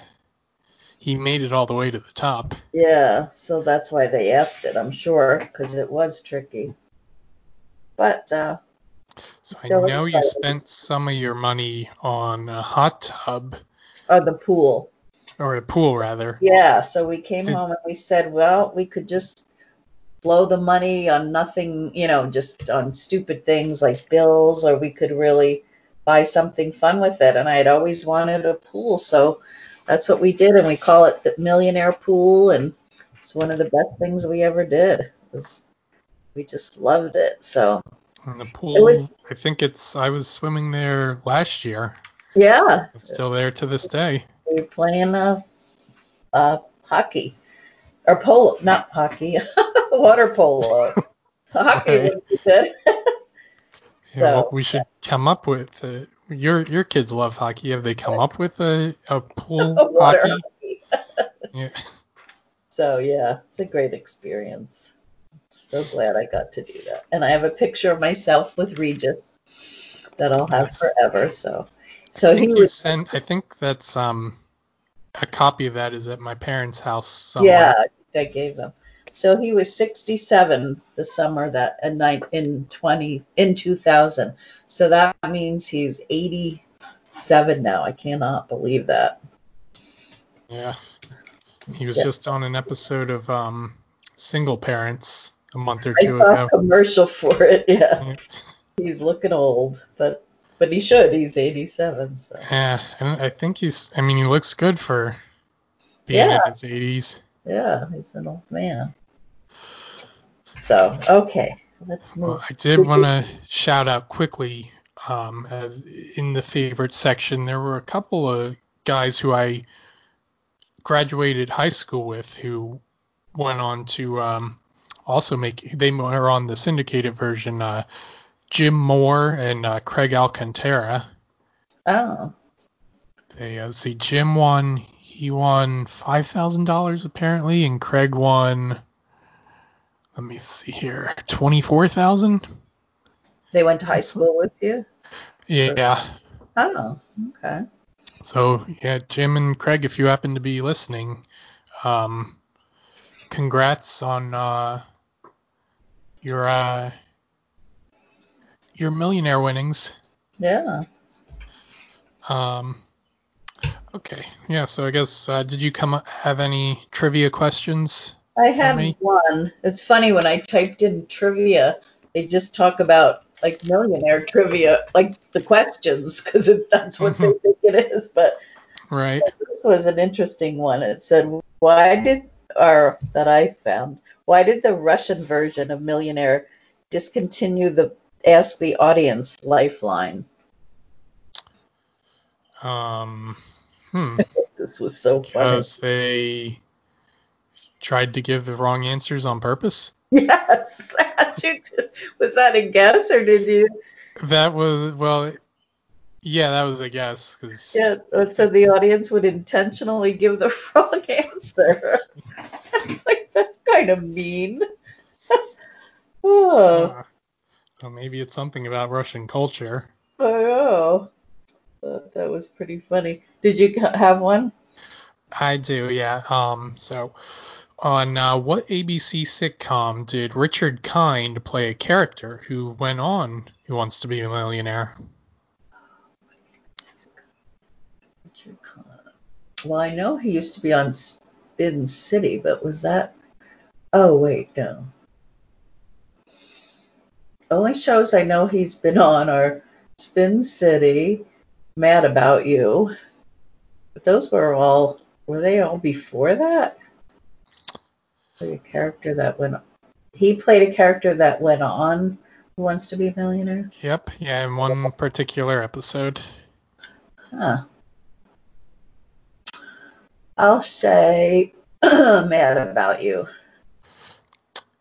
Speaker 1: he made it all the way to the top.
Speaker 2: Yeah, so that's why they asked it, I'm sure, because it was tricky. But uh,
Speaker 1: So I know you spent some of your money on a hot tub
Speaker 2: Or the pool.
Speaker 1: or a pool rather.
Speaker 2: Yeah, so we came
Speaker 1: Did-
Speaker 2: home and we said, well, we could just blow the money on nothing, you know, just on stupid things like bills, or we could really buy something fun with it. And I had always wanted a pool, so that's what we did, and we call it the Millionaire Pool, and it's one of the best things we ever did. Was- we just loved it. So
Speaker 1: And the pool,
Speaker 2: It was-
Speaker 1: I think it's I was swimming there last year.
Speaker 2: yeah,
Speaker 1: It's still there to this day.
Speaker 2: we were playing uh, uh, hockey or polo, not hockey, water polo. hockey
Speaker 1: Right.
Speaker 2: would be good.
Speaker 1: Yeah, well, we should come up with uh, your your kids love hockey. Have they come up with a, a pool
Speaker 2: Water
Speaker 1: hockey? Yeah.
Speaker 2: So yeah, it's a great experience. So glad I got to do that. And I have a picture of myself with Regis that I'll have
Speaker 1: Nice.
Speaker 2: forever. So so
Speaker 1: I
Speaker 2: he
Speaker 1: think you
Speaker 2: was
Speaker 1: sent. I think that's um a copy of that is at my parents' house somewhere.
Speaker 2: yeah, I think I gave them. So he was 67 the summer that in nine in 20 in 2000. So that means he's 87 now. I cannot believe that.
Speaker 1: Yeah. He was
Speaker 2: Yeah.
Speaker 1: just on an episode of um Single Parents a month or two
Speaker 2: I
Speaker 1: two
Speaker 2: saw a commercial for it. Yeah,
Speaker 1: Yeah.
Speaker 2: he's looking old, but but he should. He's 87. So.
Speaker 1: Yeah, and I think he's. I mean, he looks good for being
Speaker 2: Yeah.
Speaker 1: in his 80s.
Speaker 2: Yeah, he's an old man. So, okay, let's move.
Speaker 1: Well, I did want to shout out quickly um, in the favorite section. There were a couple of guys who I graduated high school with who went on to um, also make. They were on the syndicated version. Uh, Jim Moore and uh, Craig Alcantara.
Speaker 2: Oh,
Speaker 1: They uh, see Jim won. He won five thousand dollars apparently, and Craig won. Let me see here, twenty four thousand.
Speaker 2: they went to high school with you?
Speaker 1: Yeah.
Speaker 2: Oh, okay.
Speaker 1: So yeah, Jim and Craig, if you happen to be listening, um, congrats on uh, your uh, your millionaire winnings.
Speaker 2: Yeah.
Speaker 1: Um, okay, yeah. So I guess uh, did you come up, have any trivia questions?
Speaker 2: I
Speaker 1: have
Speaker 2: one. It's funny when I typed in trivia, they just talk about like millionaire trivia, like the questions, because that's what they think it is. But
Speaker 1: Right.
Speaker 2: this was an interesting one. It said, "Why did, or that I found, why did the Russian version of Millionaire discontinue the Ask the Audience lifeline?"
Speaker 1: Um, hmm.
Speaker 2: This was so funny.
Speaker 1: Because they tried to give the wrong answers on purpose.
Speaker 2: Yes. Was that a guess or did you?
Speaker 1: That was well. Yeah, that was a guess. Cause
Speaker 2: Yeah, it said the audience would intentionally give the wrong answer. It's like that's kind of mean. oh,
Speaker 1: uh, well, maybe it's something about Russian culture.
Speaker 2: Oh, that was pretty funny. Did you have one?
Speaker 1: I do, yeah. Um, so on uh, what ABC sitcom did Richard Kind play a character who went on Who Wants to Be a Millionaire?
Speaker 2: Well, I know he used to be on Spin City, but was that? Oh wait, no. Only shows I know he's been on are Spin City, Mad About You. But those were all. Were they all before that? A character that went. He played a character that went on. Who wants to be a millionaire?
Speaker 1: Yep, yeah, in one particular episode.
Speaker 2: Huh. I'll say Mad About You.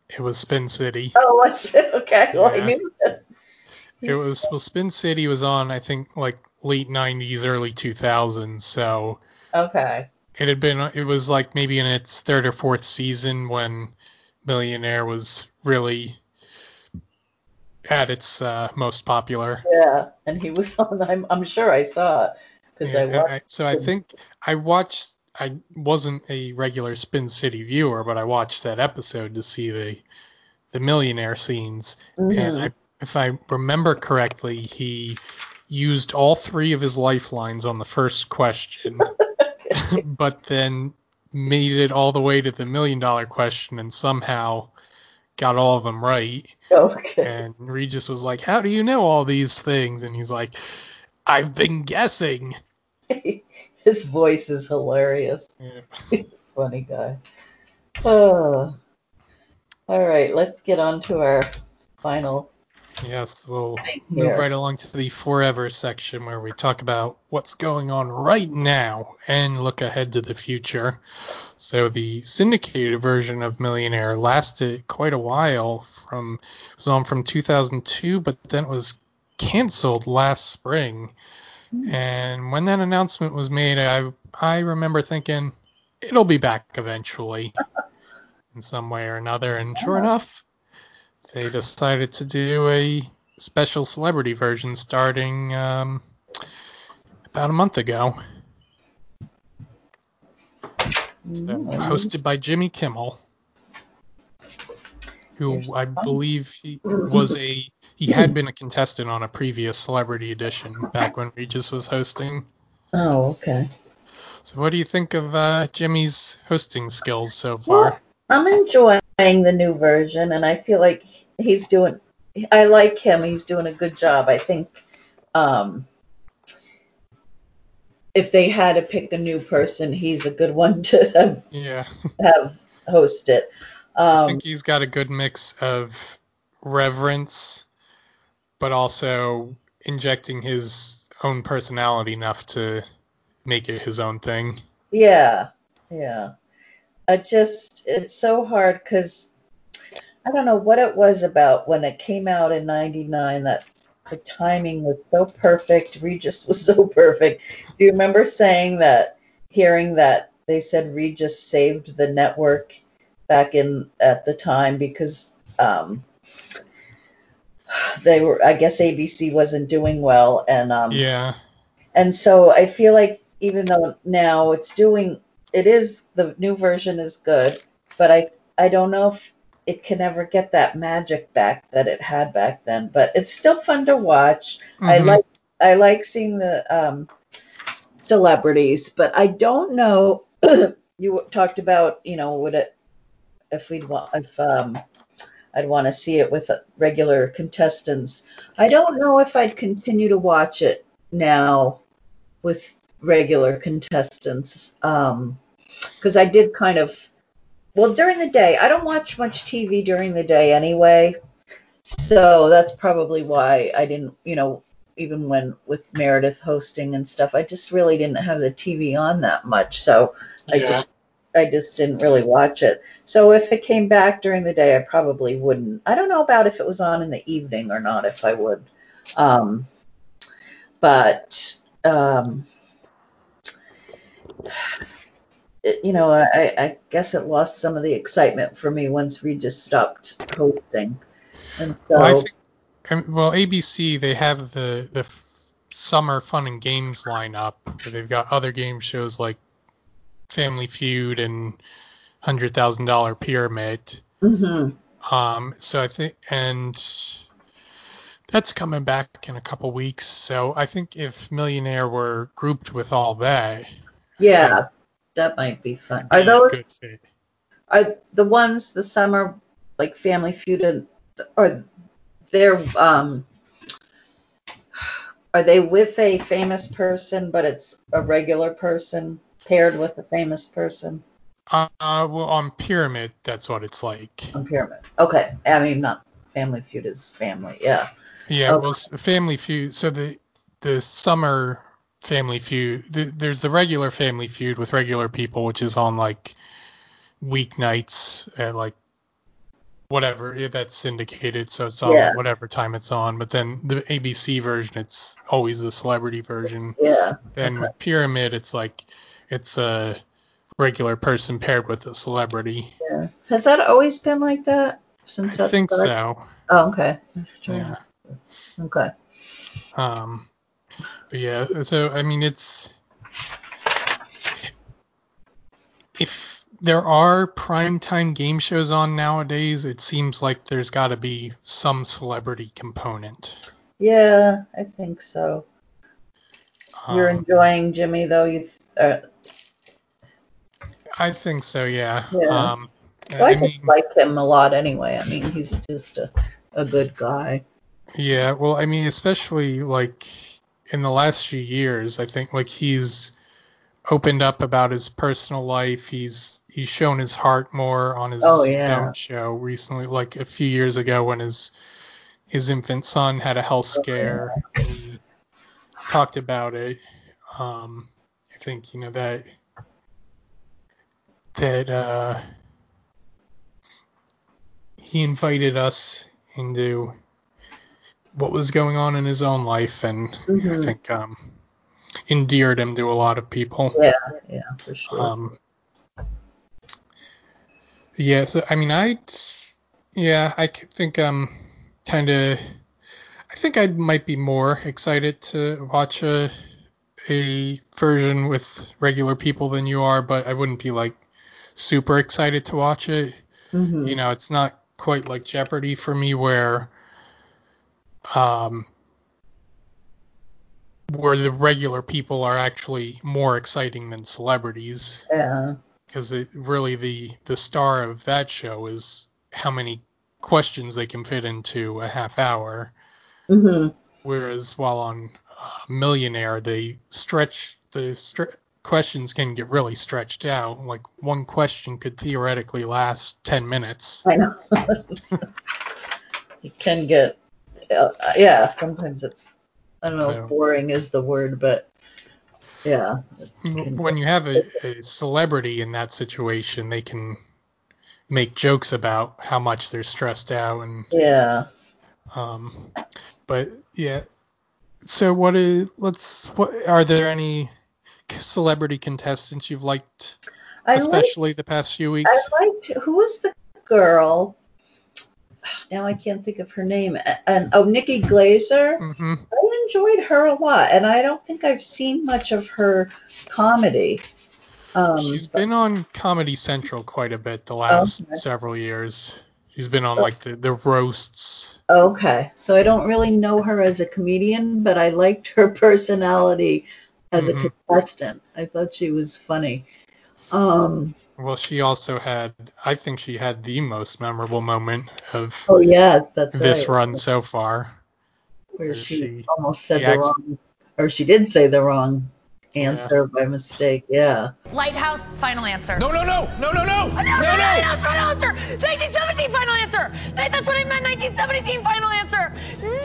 Speaker 1: It was Spin City.
Speaker 2: Oh, what's it? Okay, well, I knew that.
Speaker 1: It was well, Spin City was on I think like late '90s, early 2000s. So
Speaker 2: Okay.
Speaker 1: It had been it was like maybe in its third or fourth season when Millionaire was really at its uh, most popular.
Speaker 2: Yeah, and he was on. I'm, I'm sure I saw it because
Speaker 1: Yeah,
Speaker 2: I watched.
Speaker 1: I- so I think I watched. I wasn't a regular Spin City viewer, but I watched that episode to see the the millionaire scenes.
Speaker 2: Mhm.
Speaker 1: And I, if I remember correctly, he used all three of his lifelines on the first question, but then made it all the way to the million dollar question and somehow got all of them right.
Speaker 2: Oh, okay.
Speaker 1: And Regis was like, "How do you know all these things?" And he's like, "I've been guessing."
Speaker 2: His voice is hilarious.
Speaker 1: Yeah.
Speaker 2: Funny guy. Oh. All right, let's get on to our final
Speaker 1: Yes, we'll move right along to the forever section where we talk about what's going on right now and look ahead to the future. So the syndicated version of Millionaire lasted quite a while from it was on from 2002 but then it was canceled last spring. Mm-hmm. And when that announcement was made, I I remember thinking it'll be back eventually in some way or another and sure
Speaker 2: Oh.
Speaker 1: enough they decided to do a special celebrity version starting um, about a month ago,
Speaker 2: Mm,
Speaker 1: hosted by Jimmy Kimmel, who I believe he was a he had been a contestant on a previous Celebrity Edition back when Regis was hosting.
Speaker 2: Oh, okay.
Speaker 1: So what do you think of uh, Jimmy's hosting skills so far?
Speaker 2: Well, I'm enjoying the new version, and I feel like he's doing. I like him. He's doing a good job. I think. Um, if they had to pick a new person, he's a good one to have,
Speaker 1: Yeah,
Speaker 2: have host it. Um, I
Speaker 1: think he's got a good mix of reverence, but also injecting his own personality enough to make it his own thing.
Speaker 2: Yeah, yeah. I just, it's so hard because I don't know what it was about when it came out in 99 that the timing was so perfect. Regis was so perfect. Do you remember saying that, hearing that they said Regis saved the network back in at the time because um, they were, I guess ABC wasn't doing well and um,
Speaker 1: Yeah,
Speaker 2: and so I feel like even though now it's doing, it is the new version is good, but I I don't know if it can ever get that magic back that it had back then. But it's still fun to watch. I
Speaker 1: Mhm.
Speaker 2: like I like seeing the um, celebrities, but I don't know. you talked about you know would it if we'd want if um, I'd want to see it with regular contestants. I don't know if I'd continue to watch it now with regular contestants because I did kind of well during the day. I don't watch much TV during the day anyway, so that's probably why I didn't. You know, even when with Meredith hosting and stuff, I just really didn't have the TV on that much, so I
Speaker 1: Yeah.
Speaker 2: just I just didn't really watch it. So if it came back during the day, I probably wouldn't. I don't know about if it was on in the evening or not. If I would, um, but um, it, you know, I, I guess it lost some of the excitement for me once Regis stopped hosting, and so
Speaker 1: well, I think well ABC they have the the summer fun and games lineup. They've got other game shows like Family Feud and Hundred Thousand Dollar Pyramid.
Speaker 2: Mhm.
Speaker 1: Um, so I think, and that's coming back in a couple weeks. So I think if Millionaire were grouped with all that,
Speaker 2: yeah, that might be fun. Are
Speaker 1: it'd
Speaker 2: those
Speaker 1: good fit.
Speaker 2: are the ones the summer like Family Feud and are they're um are they with a famous person but it's a regular person paired with a famous person
Speaker 1: Uh, uh, well, on Pyramid, that's what it's like.
Speaker 2: on Pyramid? Okay, I mean not Family Feud is family, yeah.
Speaker 1: Yeah,
Speaker 2: Okay.
Speaker 1: well, Family Feud. So the the summer Family Feud. The, there's the regular Family Feud with regular people, which is on like weeknights at like whatever that's syndicated, so it's on
Speaker 2: Yeah.
Speaker 1: whatever time it's on. But then the ABC version, it's always the celebrity version.
Speaker 2: Yeah.
Speaker 1: Then
Speaker 2: Okay.
Speaker 1: with Pyramid, it's like it's a regular person paired with a celebrity.
Speaker 2: Yeah. Has that always been like that since
Speaker 1: I think
Speaker 2: started?
Speaker 1: so.
Speaker 2: Oh, okay.
Speaker 1: Yeah.
Speaker 2: Okay.
Speaker 1: Um, but yeah, so I mean, it's if there are primetime game shows on nowadays, it seems like there's got to be some celebrity component.
Speaker 2: Yeah, I think so. You're
Speaker 1: Um,
Speaker 2: enjoying Jimmy though. You. Th- uh,
Speaker 1: I think so, yeah.
Speaker 2: Yeah.
Speaker 1: Um,
Speaker 2: well, I,
Speaker 1: I
Speaker 2: just
Speaker 1: mean,
Speaker 2: like him a lot anyway. I mean, he's just a, a good guy.
Speaker 1: yeah. Well, I mean, especially like in the last few years, I think like he's opened up about his personal life. He's he's shown his heart more on his,
Speaker 2: Oh, yeah.
Speaker 1: own show recently, like a few years ago when his his infant son had a health
Speaker 2: Oh,
Speaker 1: scare. He talked about it. Um, I think you know that that uh, he invited us into what was going on in his own life, and I
Speaker 2: Mhm.
Speaker 1: think um, endeared him to a lot of people.
Speaker 2: Yeah, yeah, for sure.
Speaker 1: Um, yeah, so I mean, I, yeah, I think um, kind of, I think I might be more excited to watch a a version with regular people than you are, but I wouldn't be like super excited to watch it.
Speaker 2: Mhm.
Speaker 1: You know, it's not quite like Jeopardy for me where um where the regular people are actually more exciting than celebrities
Speaker 2: Yeah.
Speaker 1: because really the the star of that show is how many questions they can fit into a half hour
Speaker 2: Mhm.
Speaker 1: whereas while on uh, millionaire they stretch the stre- questions can get really stretched out like one question could theoretically last 10 minutes
Speaker 2: I know. it can get, uh, yeah. Sometimes it's, I don't know,
Speaker 1: Yeah.
Speaker 2: if boring is the word, but yeah.
Speaker 1: when you have a, a celebrity in that situation they can make jokes about how much they're stressed out and
Speaker 2: Yeah.
Speaker 1: Um, but yeah. So what is let's what are there any celebrity contestants you've liked
Speaker 2: I
Speaker 1: especially the past few weeks?
Speaker 2: I liked who was the girl? Now I can't think of her name. And oh, Nikki Glazer.
Speaker 1: hmm
Speaker 2: I enjoyed her a lot, and I don't think I've seen much of her comedy. Um,
Speaker 1: She's been on Comedy Central quite a bit the last
Speaker 2: Okay.
Speaker 1: several years. She's been on like the, the roasts.
Speaker 2: okay, so I don't really know her as a comedian, but I liked her personality as
Speaker 1: Mhm.
Speaker 2: a contestant. I thought she was funny. Um,
Speaker 1: Well, she also had I think she had the most memorable moment of
Speaker 2: oh yes, that's
Speaker 1: this
Speaker 2: right.
Speaker 1: run so far.
Speaker 2: where
Speaker 1: where
Speaker 2: she,
Speaker 1: she-
Speaker 2: almost said
Speaker 1: she
Speaker 2: the
Speaker 1: acts-
Speaker 2: wrong, or she did say the wrong answer by mistake. Yeah.
Speaker 6: Lighthouse, final answer.
Speaker 5: No, no, no, no, no, no,
Speaker 6: Oh, no, no, Lighthouse, final answer. 1917, final answer. That's what I meant. 1917, final answer.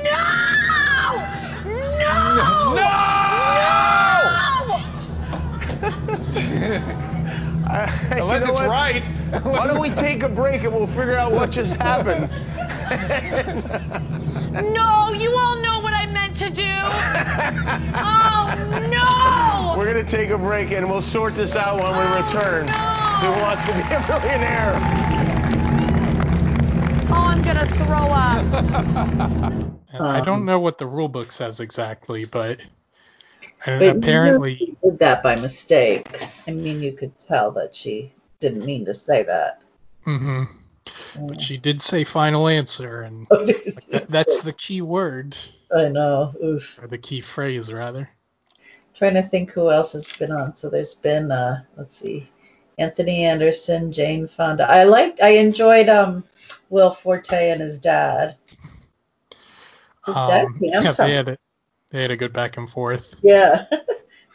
Speaker 6: No! No!
Speaker 5: No! No!
Speaker 7: I- you
Speaker 5: Unless
Speaker 7: know
Speaker 5: it's
Speaker 7: what?
Speaker 5: right.
Speaker 7: Why don't we take a break and we'll figure out what just happened?
Speaker 6: No, you all know what I meant to do. Oh, no!
Speaker 7: We're gonna take a break and we'll sort this out when we
Speaker 6: Oh,
Speaker 7: return.
Speaker 6: no.
Speaker 7: To Who Wants to Be a Millionaire?
Speaker 6: Oh, I'm gonna throw up.
Speaker 1: I
Speaker 2: Um,
Speaker 1: don't know what the rule book says exactly, but, and
Speaker 2: But you
Speaker 1: apparently
Speaker 2: she did that by mistake. I mean, you could tell that she didn't mean to say that.
Speaker 1: Mm-hmm. But she did say final answer, and that, that's the key word,
Speaker 2: I know. Oof.
Speaker 1: or the key phrase, rather.
Speaker 2: Trying to think who else has been on. So there's been, uh, let's see, Anthony Anderson, Jane Fonda. I liked, I enjoyed um, Will Forte and his dad. His
Speaker 1: Um, yeah,
Speaker 2: handsome.
Speaker 1: they had a, they had a good back and forth.
Speaker 2: Yeah.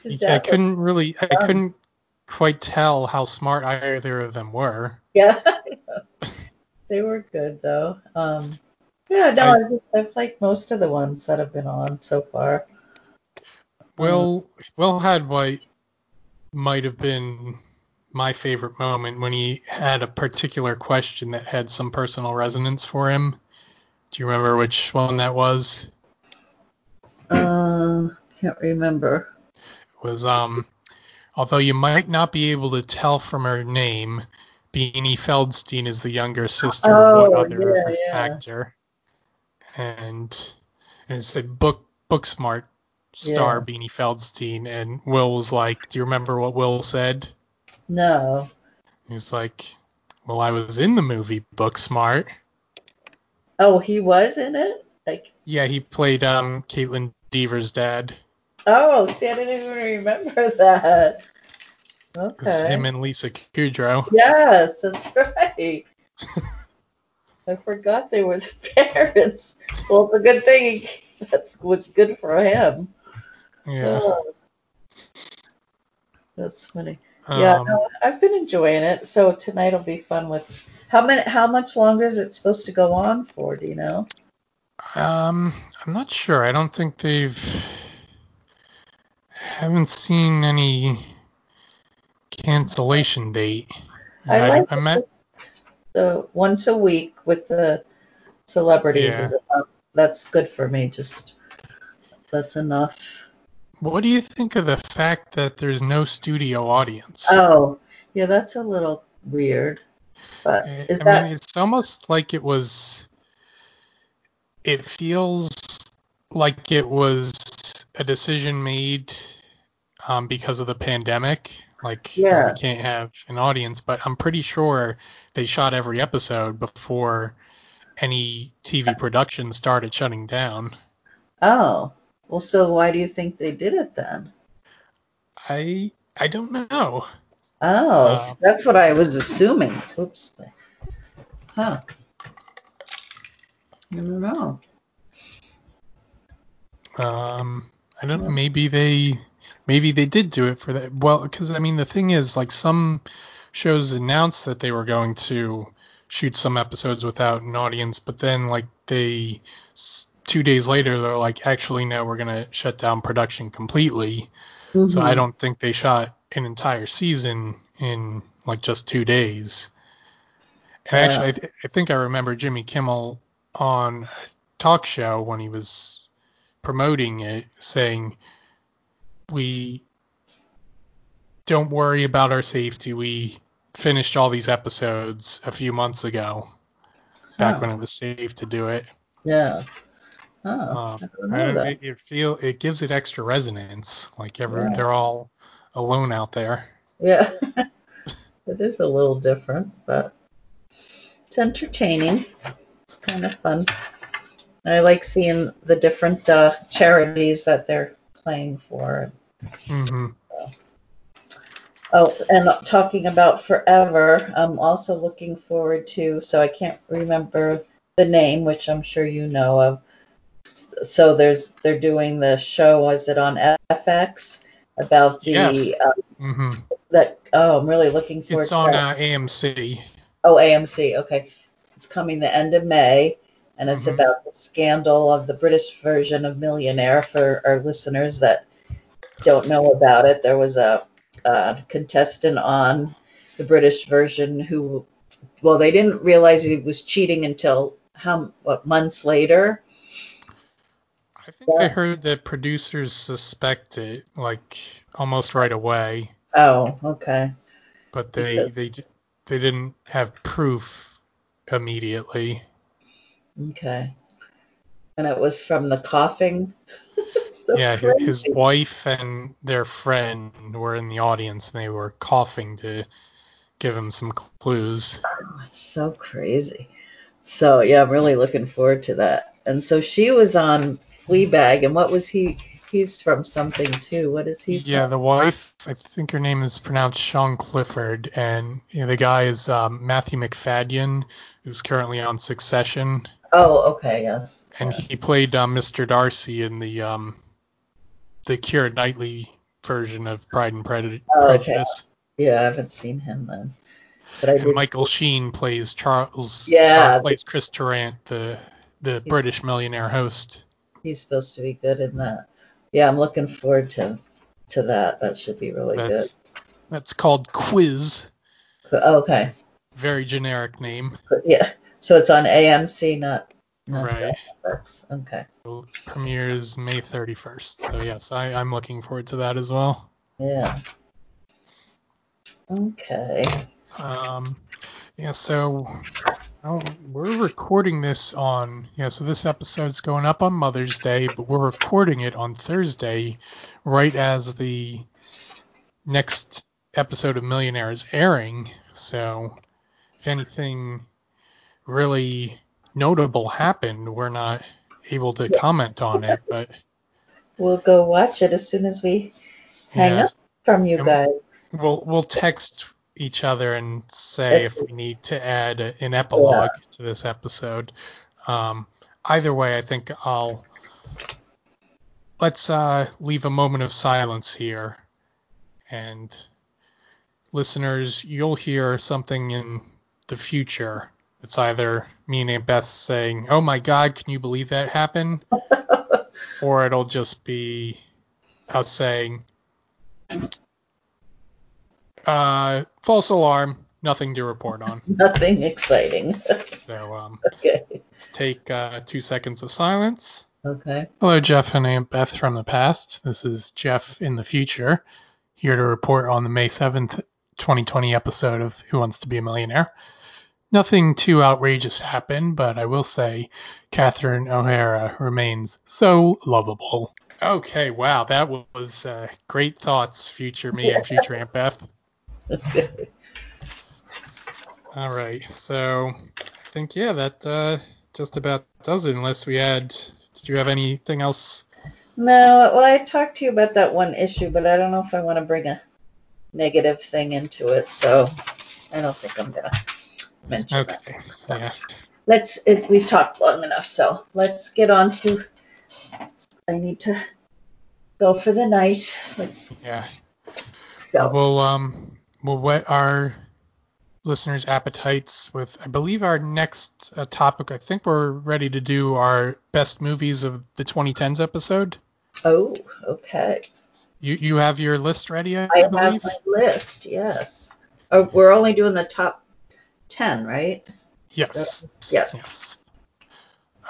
Speaker 2: His
Speaker 1: I couldn't really, I
Speaker 2: fun.
Speaker 1: couldn't quite tell how smart either of them were.
Speaker 2: Yeah. they were good though. Um, yeah, no,
Speaker 1: I-
Speaker 2: I, just, I've liked most of the ones that have been on so far.
Speaker 1: Will Will Hadwhite might have been my favorite moment when he had a particular question that had some personal resonance for him. Do you remember which one that was?
Speaker 2: Uh, can't remember.
Speaker 1: It was um although you might not be able to tell from her name, Beanie Feldstein is the younger sister
Speaker 2: Oh,
Speaker 1: of what other
Speaker 2: yeah, yeah.
Speaker 1: actor? And, and it said book book smart star
Speaker 2: Yeah.
Speaker 1: Beanie Feldstein and Will was like, Do you remember what Will said?
Speaker 2: No.
Speaker 1: He's like, Well I was in the movie Booksmart.
Speaker 2: Oh, he was in it. Like,
Speaker 1: Yeah, he played um Kaitlyn Dever's dad.
Speaker 2: oh, see, I didn't even remember that. Okay.
Speaker 1: him and Lisa Kudrow.
Speaker 2: Yes, that's right. I forgot they were the parents. Well, it's a good thing that was good for him.
Speaker 1: Yeah.
Speaker 2: Oh, that's funny. Yeah,
Speaker 1: Um,
Speaker 2: no, I've been enjoying it. So tonight will be fun with. How many? How much longer is it supposed to go on for? Do you know?
Speaker 1: Um, I'm not sure. I don't think they've haven't seen any cancellation date.
Speaker 2: I
Speaker 1: I,
Speaker 2: like
Speaker 1: I met
Speaker 2: The once a week with the celebrities
Speaker 1: Yeah.
Speaker 2: is. That's good for me. Just that's enough.
Speaker 1: what do you think of the fact that there's no studio audience?
Speaker 2: Oh, yeah, that's a little weird. But is
Speaker 1: I
Speaker 2: that
Speaker 1: mean, it's almost like it was. It feels like it was a decision made um, because of the pandemic. Like,
Speaker 2: Yeah.
Speaker 1: we can't have an audience, but I'm pretty sure they shot every episode before any TV production started shutting down.
Speaker 2: oh well? So why do you think they did it then?
Speaker 1: I I don't know.
Speaker 2: Oh,
Speaker 1: Uh,
Speaker 2: that's what I was assuming. Oops. Huh. I don't know.
Speaker 1: Um, I don't know. Maybe they maybe they did do it for that. Well, because I mean the thing is, like some shows announced that they were going to shoot some episodes without an audience, but then like they two days later they're like, actually no, we're gonna shut down production completely. So I don't think they shot an entire season in like just two days. And
Speaker 2: Yeah.
Speaker 1: actually, I, th- I think I remember Jimmy Kimmel on a talk show when he was promoting it saying, "We don't worry about our safety. We finished all these episodes a few months ago, back
Speaker 2: Huh.
Speaker 1: when it was safe to do it."
Speaker 2: Yeah. Oh,
Speaker 1: Um,
Speaker 2: I don't
Speaker 1: I
Speaker 2: know
Speaker 1: don't,
Speaker 2: that.
Speaker 1: it, it feel it gives it extra resonance. Like every
Speaker 2: Yeah.
Speaker 1: they're all alone out there.
Speaker 2: Yeah. it is a little different, but it's entertaining. Kind of fun. I like seeing the different uh, charities that they're playing for.
Speaker 1: hmm
Speaker 2: Oh, and talking about Forever, I'm also looking forward to, so I can't remember the name, which I'm sure you know of. So there's they're doing the show, was it on FX? About the
Speaker 1: Yes.
Speaker 2: uh,
Speaker 1: hmm
Speaker 2: that oh I'm really looking forward
Speaker 1: It's
Speaker 2: to
Speaker 1: on uh, AMC.
Speaker 2: Oh, AMC. Okay. It's coming the end of May, and it's
Speaker 1: Mhm.
Speaker 2: about the scandal of the British version of Millionaire for our listeners that don't know about it. There was a, a contestant on the British version who, well, they didn't realize he was cheating until how what months later.
Speaker 1: I think I heard that producers suspect it like almost right away,
Speaker 2: Oh, okay.
Speaker 1: but they they they didn't have proof immediately.
Speaker 2: Okay. And it was from the coughing. So
Speaker 1: yeah, hi- his wife and their friend were in the audience and they were coughing to give him some clues.
Speaker 2: It's so crazy. So yeah, I'm really looking forward to that. And so she was on Fleabag, and what was he? He's from something too. What is he?
Speaker 1: Yeah,
Speaker 2: from?
Speaker 1: the wife, I think her name is pronounced Sian Clifford, and you know, the guy is um, Matthew Macfadyen, who's currently on Succession,
Speaker 2: Oh, okay, yes.
Speaker 1: and he played um, Mr. Darcy in the um, the Keira Knightley version of Pride and
Speaker 2: Oh, okay.
Speaker 1: Prejudice.
Speaker 2: Yeah, I haven't seen him then, but I
Speaker 1: And
Speaker 2: did.
Speaker 1: Michael Sheen plays Charles.
Speaker 2: Yeah.
Speaker 1: or plays Chris Tarrant, the the British millionaire host.
Speaker 2: He's supposed to be good in that. Yeah, I'm looking forward to to that. That should be really
Speaker 1: That's That's called Quiz.
Speaker 2: Okay.
Speaker 1: Very generic name.
Speaker 2: Yeah. So it's on AMC, not, not
Speaker 1: Right.
Speaker 2: Netflix. Okay.
Speaker 1: So premieres May 31st. So yes, I, I'm looking forward to that as well.
Speaker 2: Yeah. Okay.
Speaker 1: Um, yeah, so oh, we're recording this on yeah, so this episode's going up on Mother's Day, but we're recording it on Thursday, right as the next episode of Millionaire is airing. So if anything really notable happened, we're not able to comment on it, but
Speaker 2: We'll go watch it as soon as we hang
Speaker 1: Yeah.
Speaker 2: up from you
Speaker 1: And-
Speaker 2: guys.
Speaker 1: We'll we'll text each other and say if we need to add an epilogue to this episode. Um, either way, I think I'll let's uh, leave a moment of silence here, and listeners, you'll hear something in the future. It's either me and Aunt Beth saying, "Oh my God, can you believe that happened?" or it'll just be us saying, uh, false alarm, nothing to report on.
Speaker 2: Nothing exciting.
Speaker 1: So um,
Speaker 2: okay.
Speaker 1: let's take uh, two seconds of silence.
Speaker 2: Okay.
Speaker 1: Hello, Jeff and Aunt Beth from the past. This is Jeff in the future, here to report on the May 7th, 2020 episode of Who Wants to Be a Millionaire. Nothing too outrageous happened, but I will say Catherine O'Hara remains so lovable. Okay, wow, that was uh, great thoughts, future me and future Aunt Beth. All right, so I think yeah, that uh, just about does it. Unless we had, did you have anything else?
Speaker 2: No, well, I talked to you about that one issue, but I don't know if I want to bring a negative thing into it, so I don't think I'm gonna mention that.
Speaker 1: Okay, yeah,
Speaker 2: Let's. It's, we've talked long enough, so let's get on to. I need to go for the night. Let's.
Speaker 1: yeah.
Speaker 2: So.
Speaker 1: We'll um, we'll whet our listeners' appetites with, I believe, our next uh, topic. I think we're ready to do our best movies of the 2010s episode.
Speaker 2: Oh, okay.
Speaker 1: You you have your list ready, I,
Speaker 2: I have my list. Yes. Oh, we're only doing the top ten, right?
Speaker 1: Yes.
Speaker 2: Yes.
Speaker 1: Yes.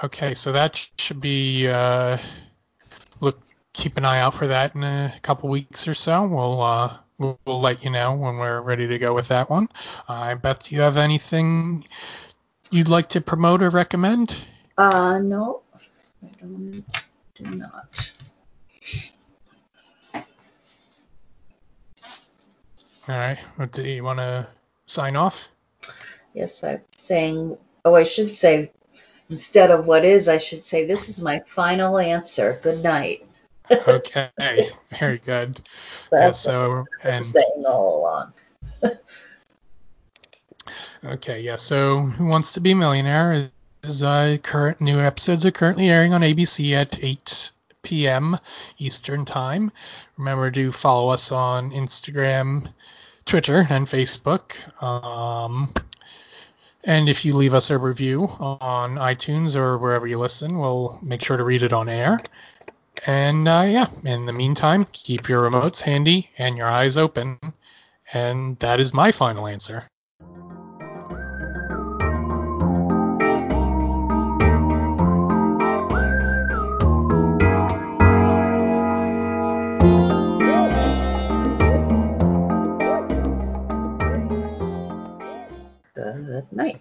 Speaker 1: Okay, so that should be uh, look. Keep an eye out for that in a couple weeks or so. We'll uh, we'll, let you know when we're ready to go with that one. Uh, Beth, do you have anything you'd like to promote or recommend?
Speaker 2: Uh, no, I don't, do not.
Speaker 1: All right. What, do you want to sign off?
Speaker 2: Yes, I'm saying. Oh, I should say instead of what is, I should say this is my final answer. Good night.
Speaker 1: Okay. Very good. Yeah, so
Speaker 2: what I've been
Speaker 1: and
Speaker 2: saying all along.
Speaker 1: Okay, yeah. So, Who Wants to Be a Millionaire is uh, current new episodes are currently airing on ABC at 8 p.m. Eastern Time. Remember to follow us on Instagram, Twitter, and Facebook. Um, and if you leave us a review on iTunes or wherever you listen, we'll make sure to read it on air. And uh, yeah, in the meantime, keep your remotes handy and your eyes open. And that is my final answer.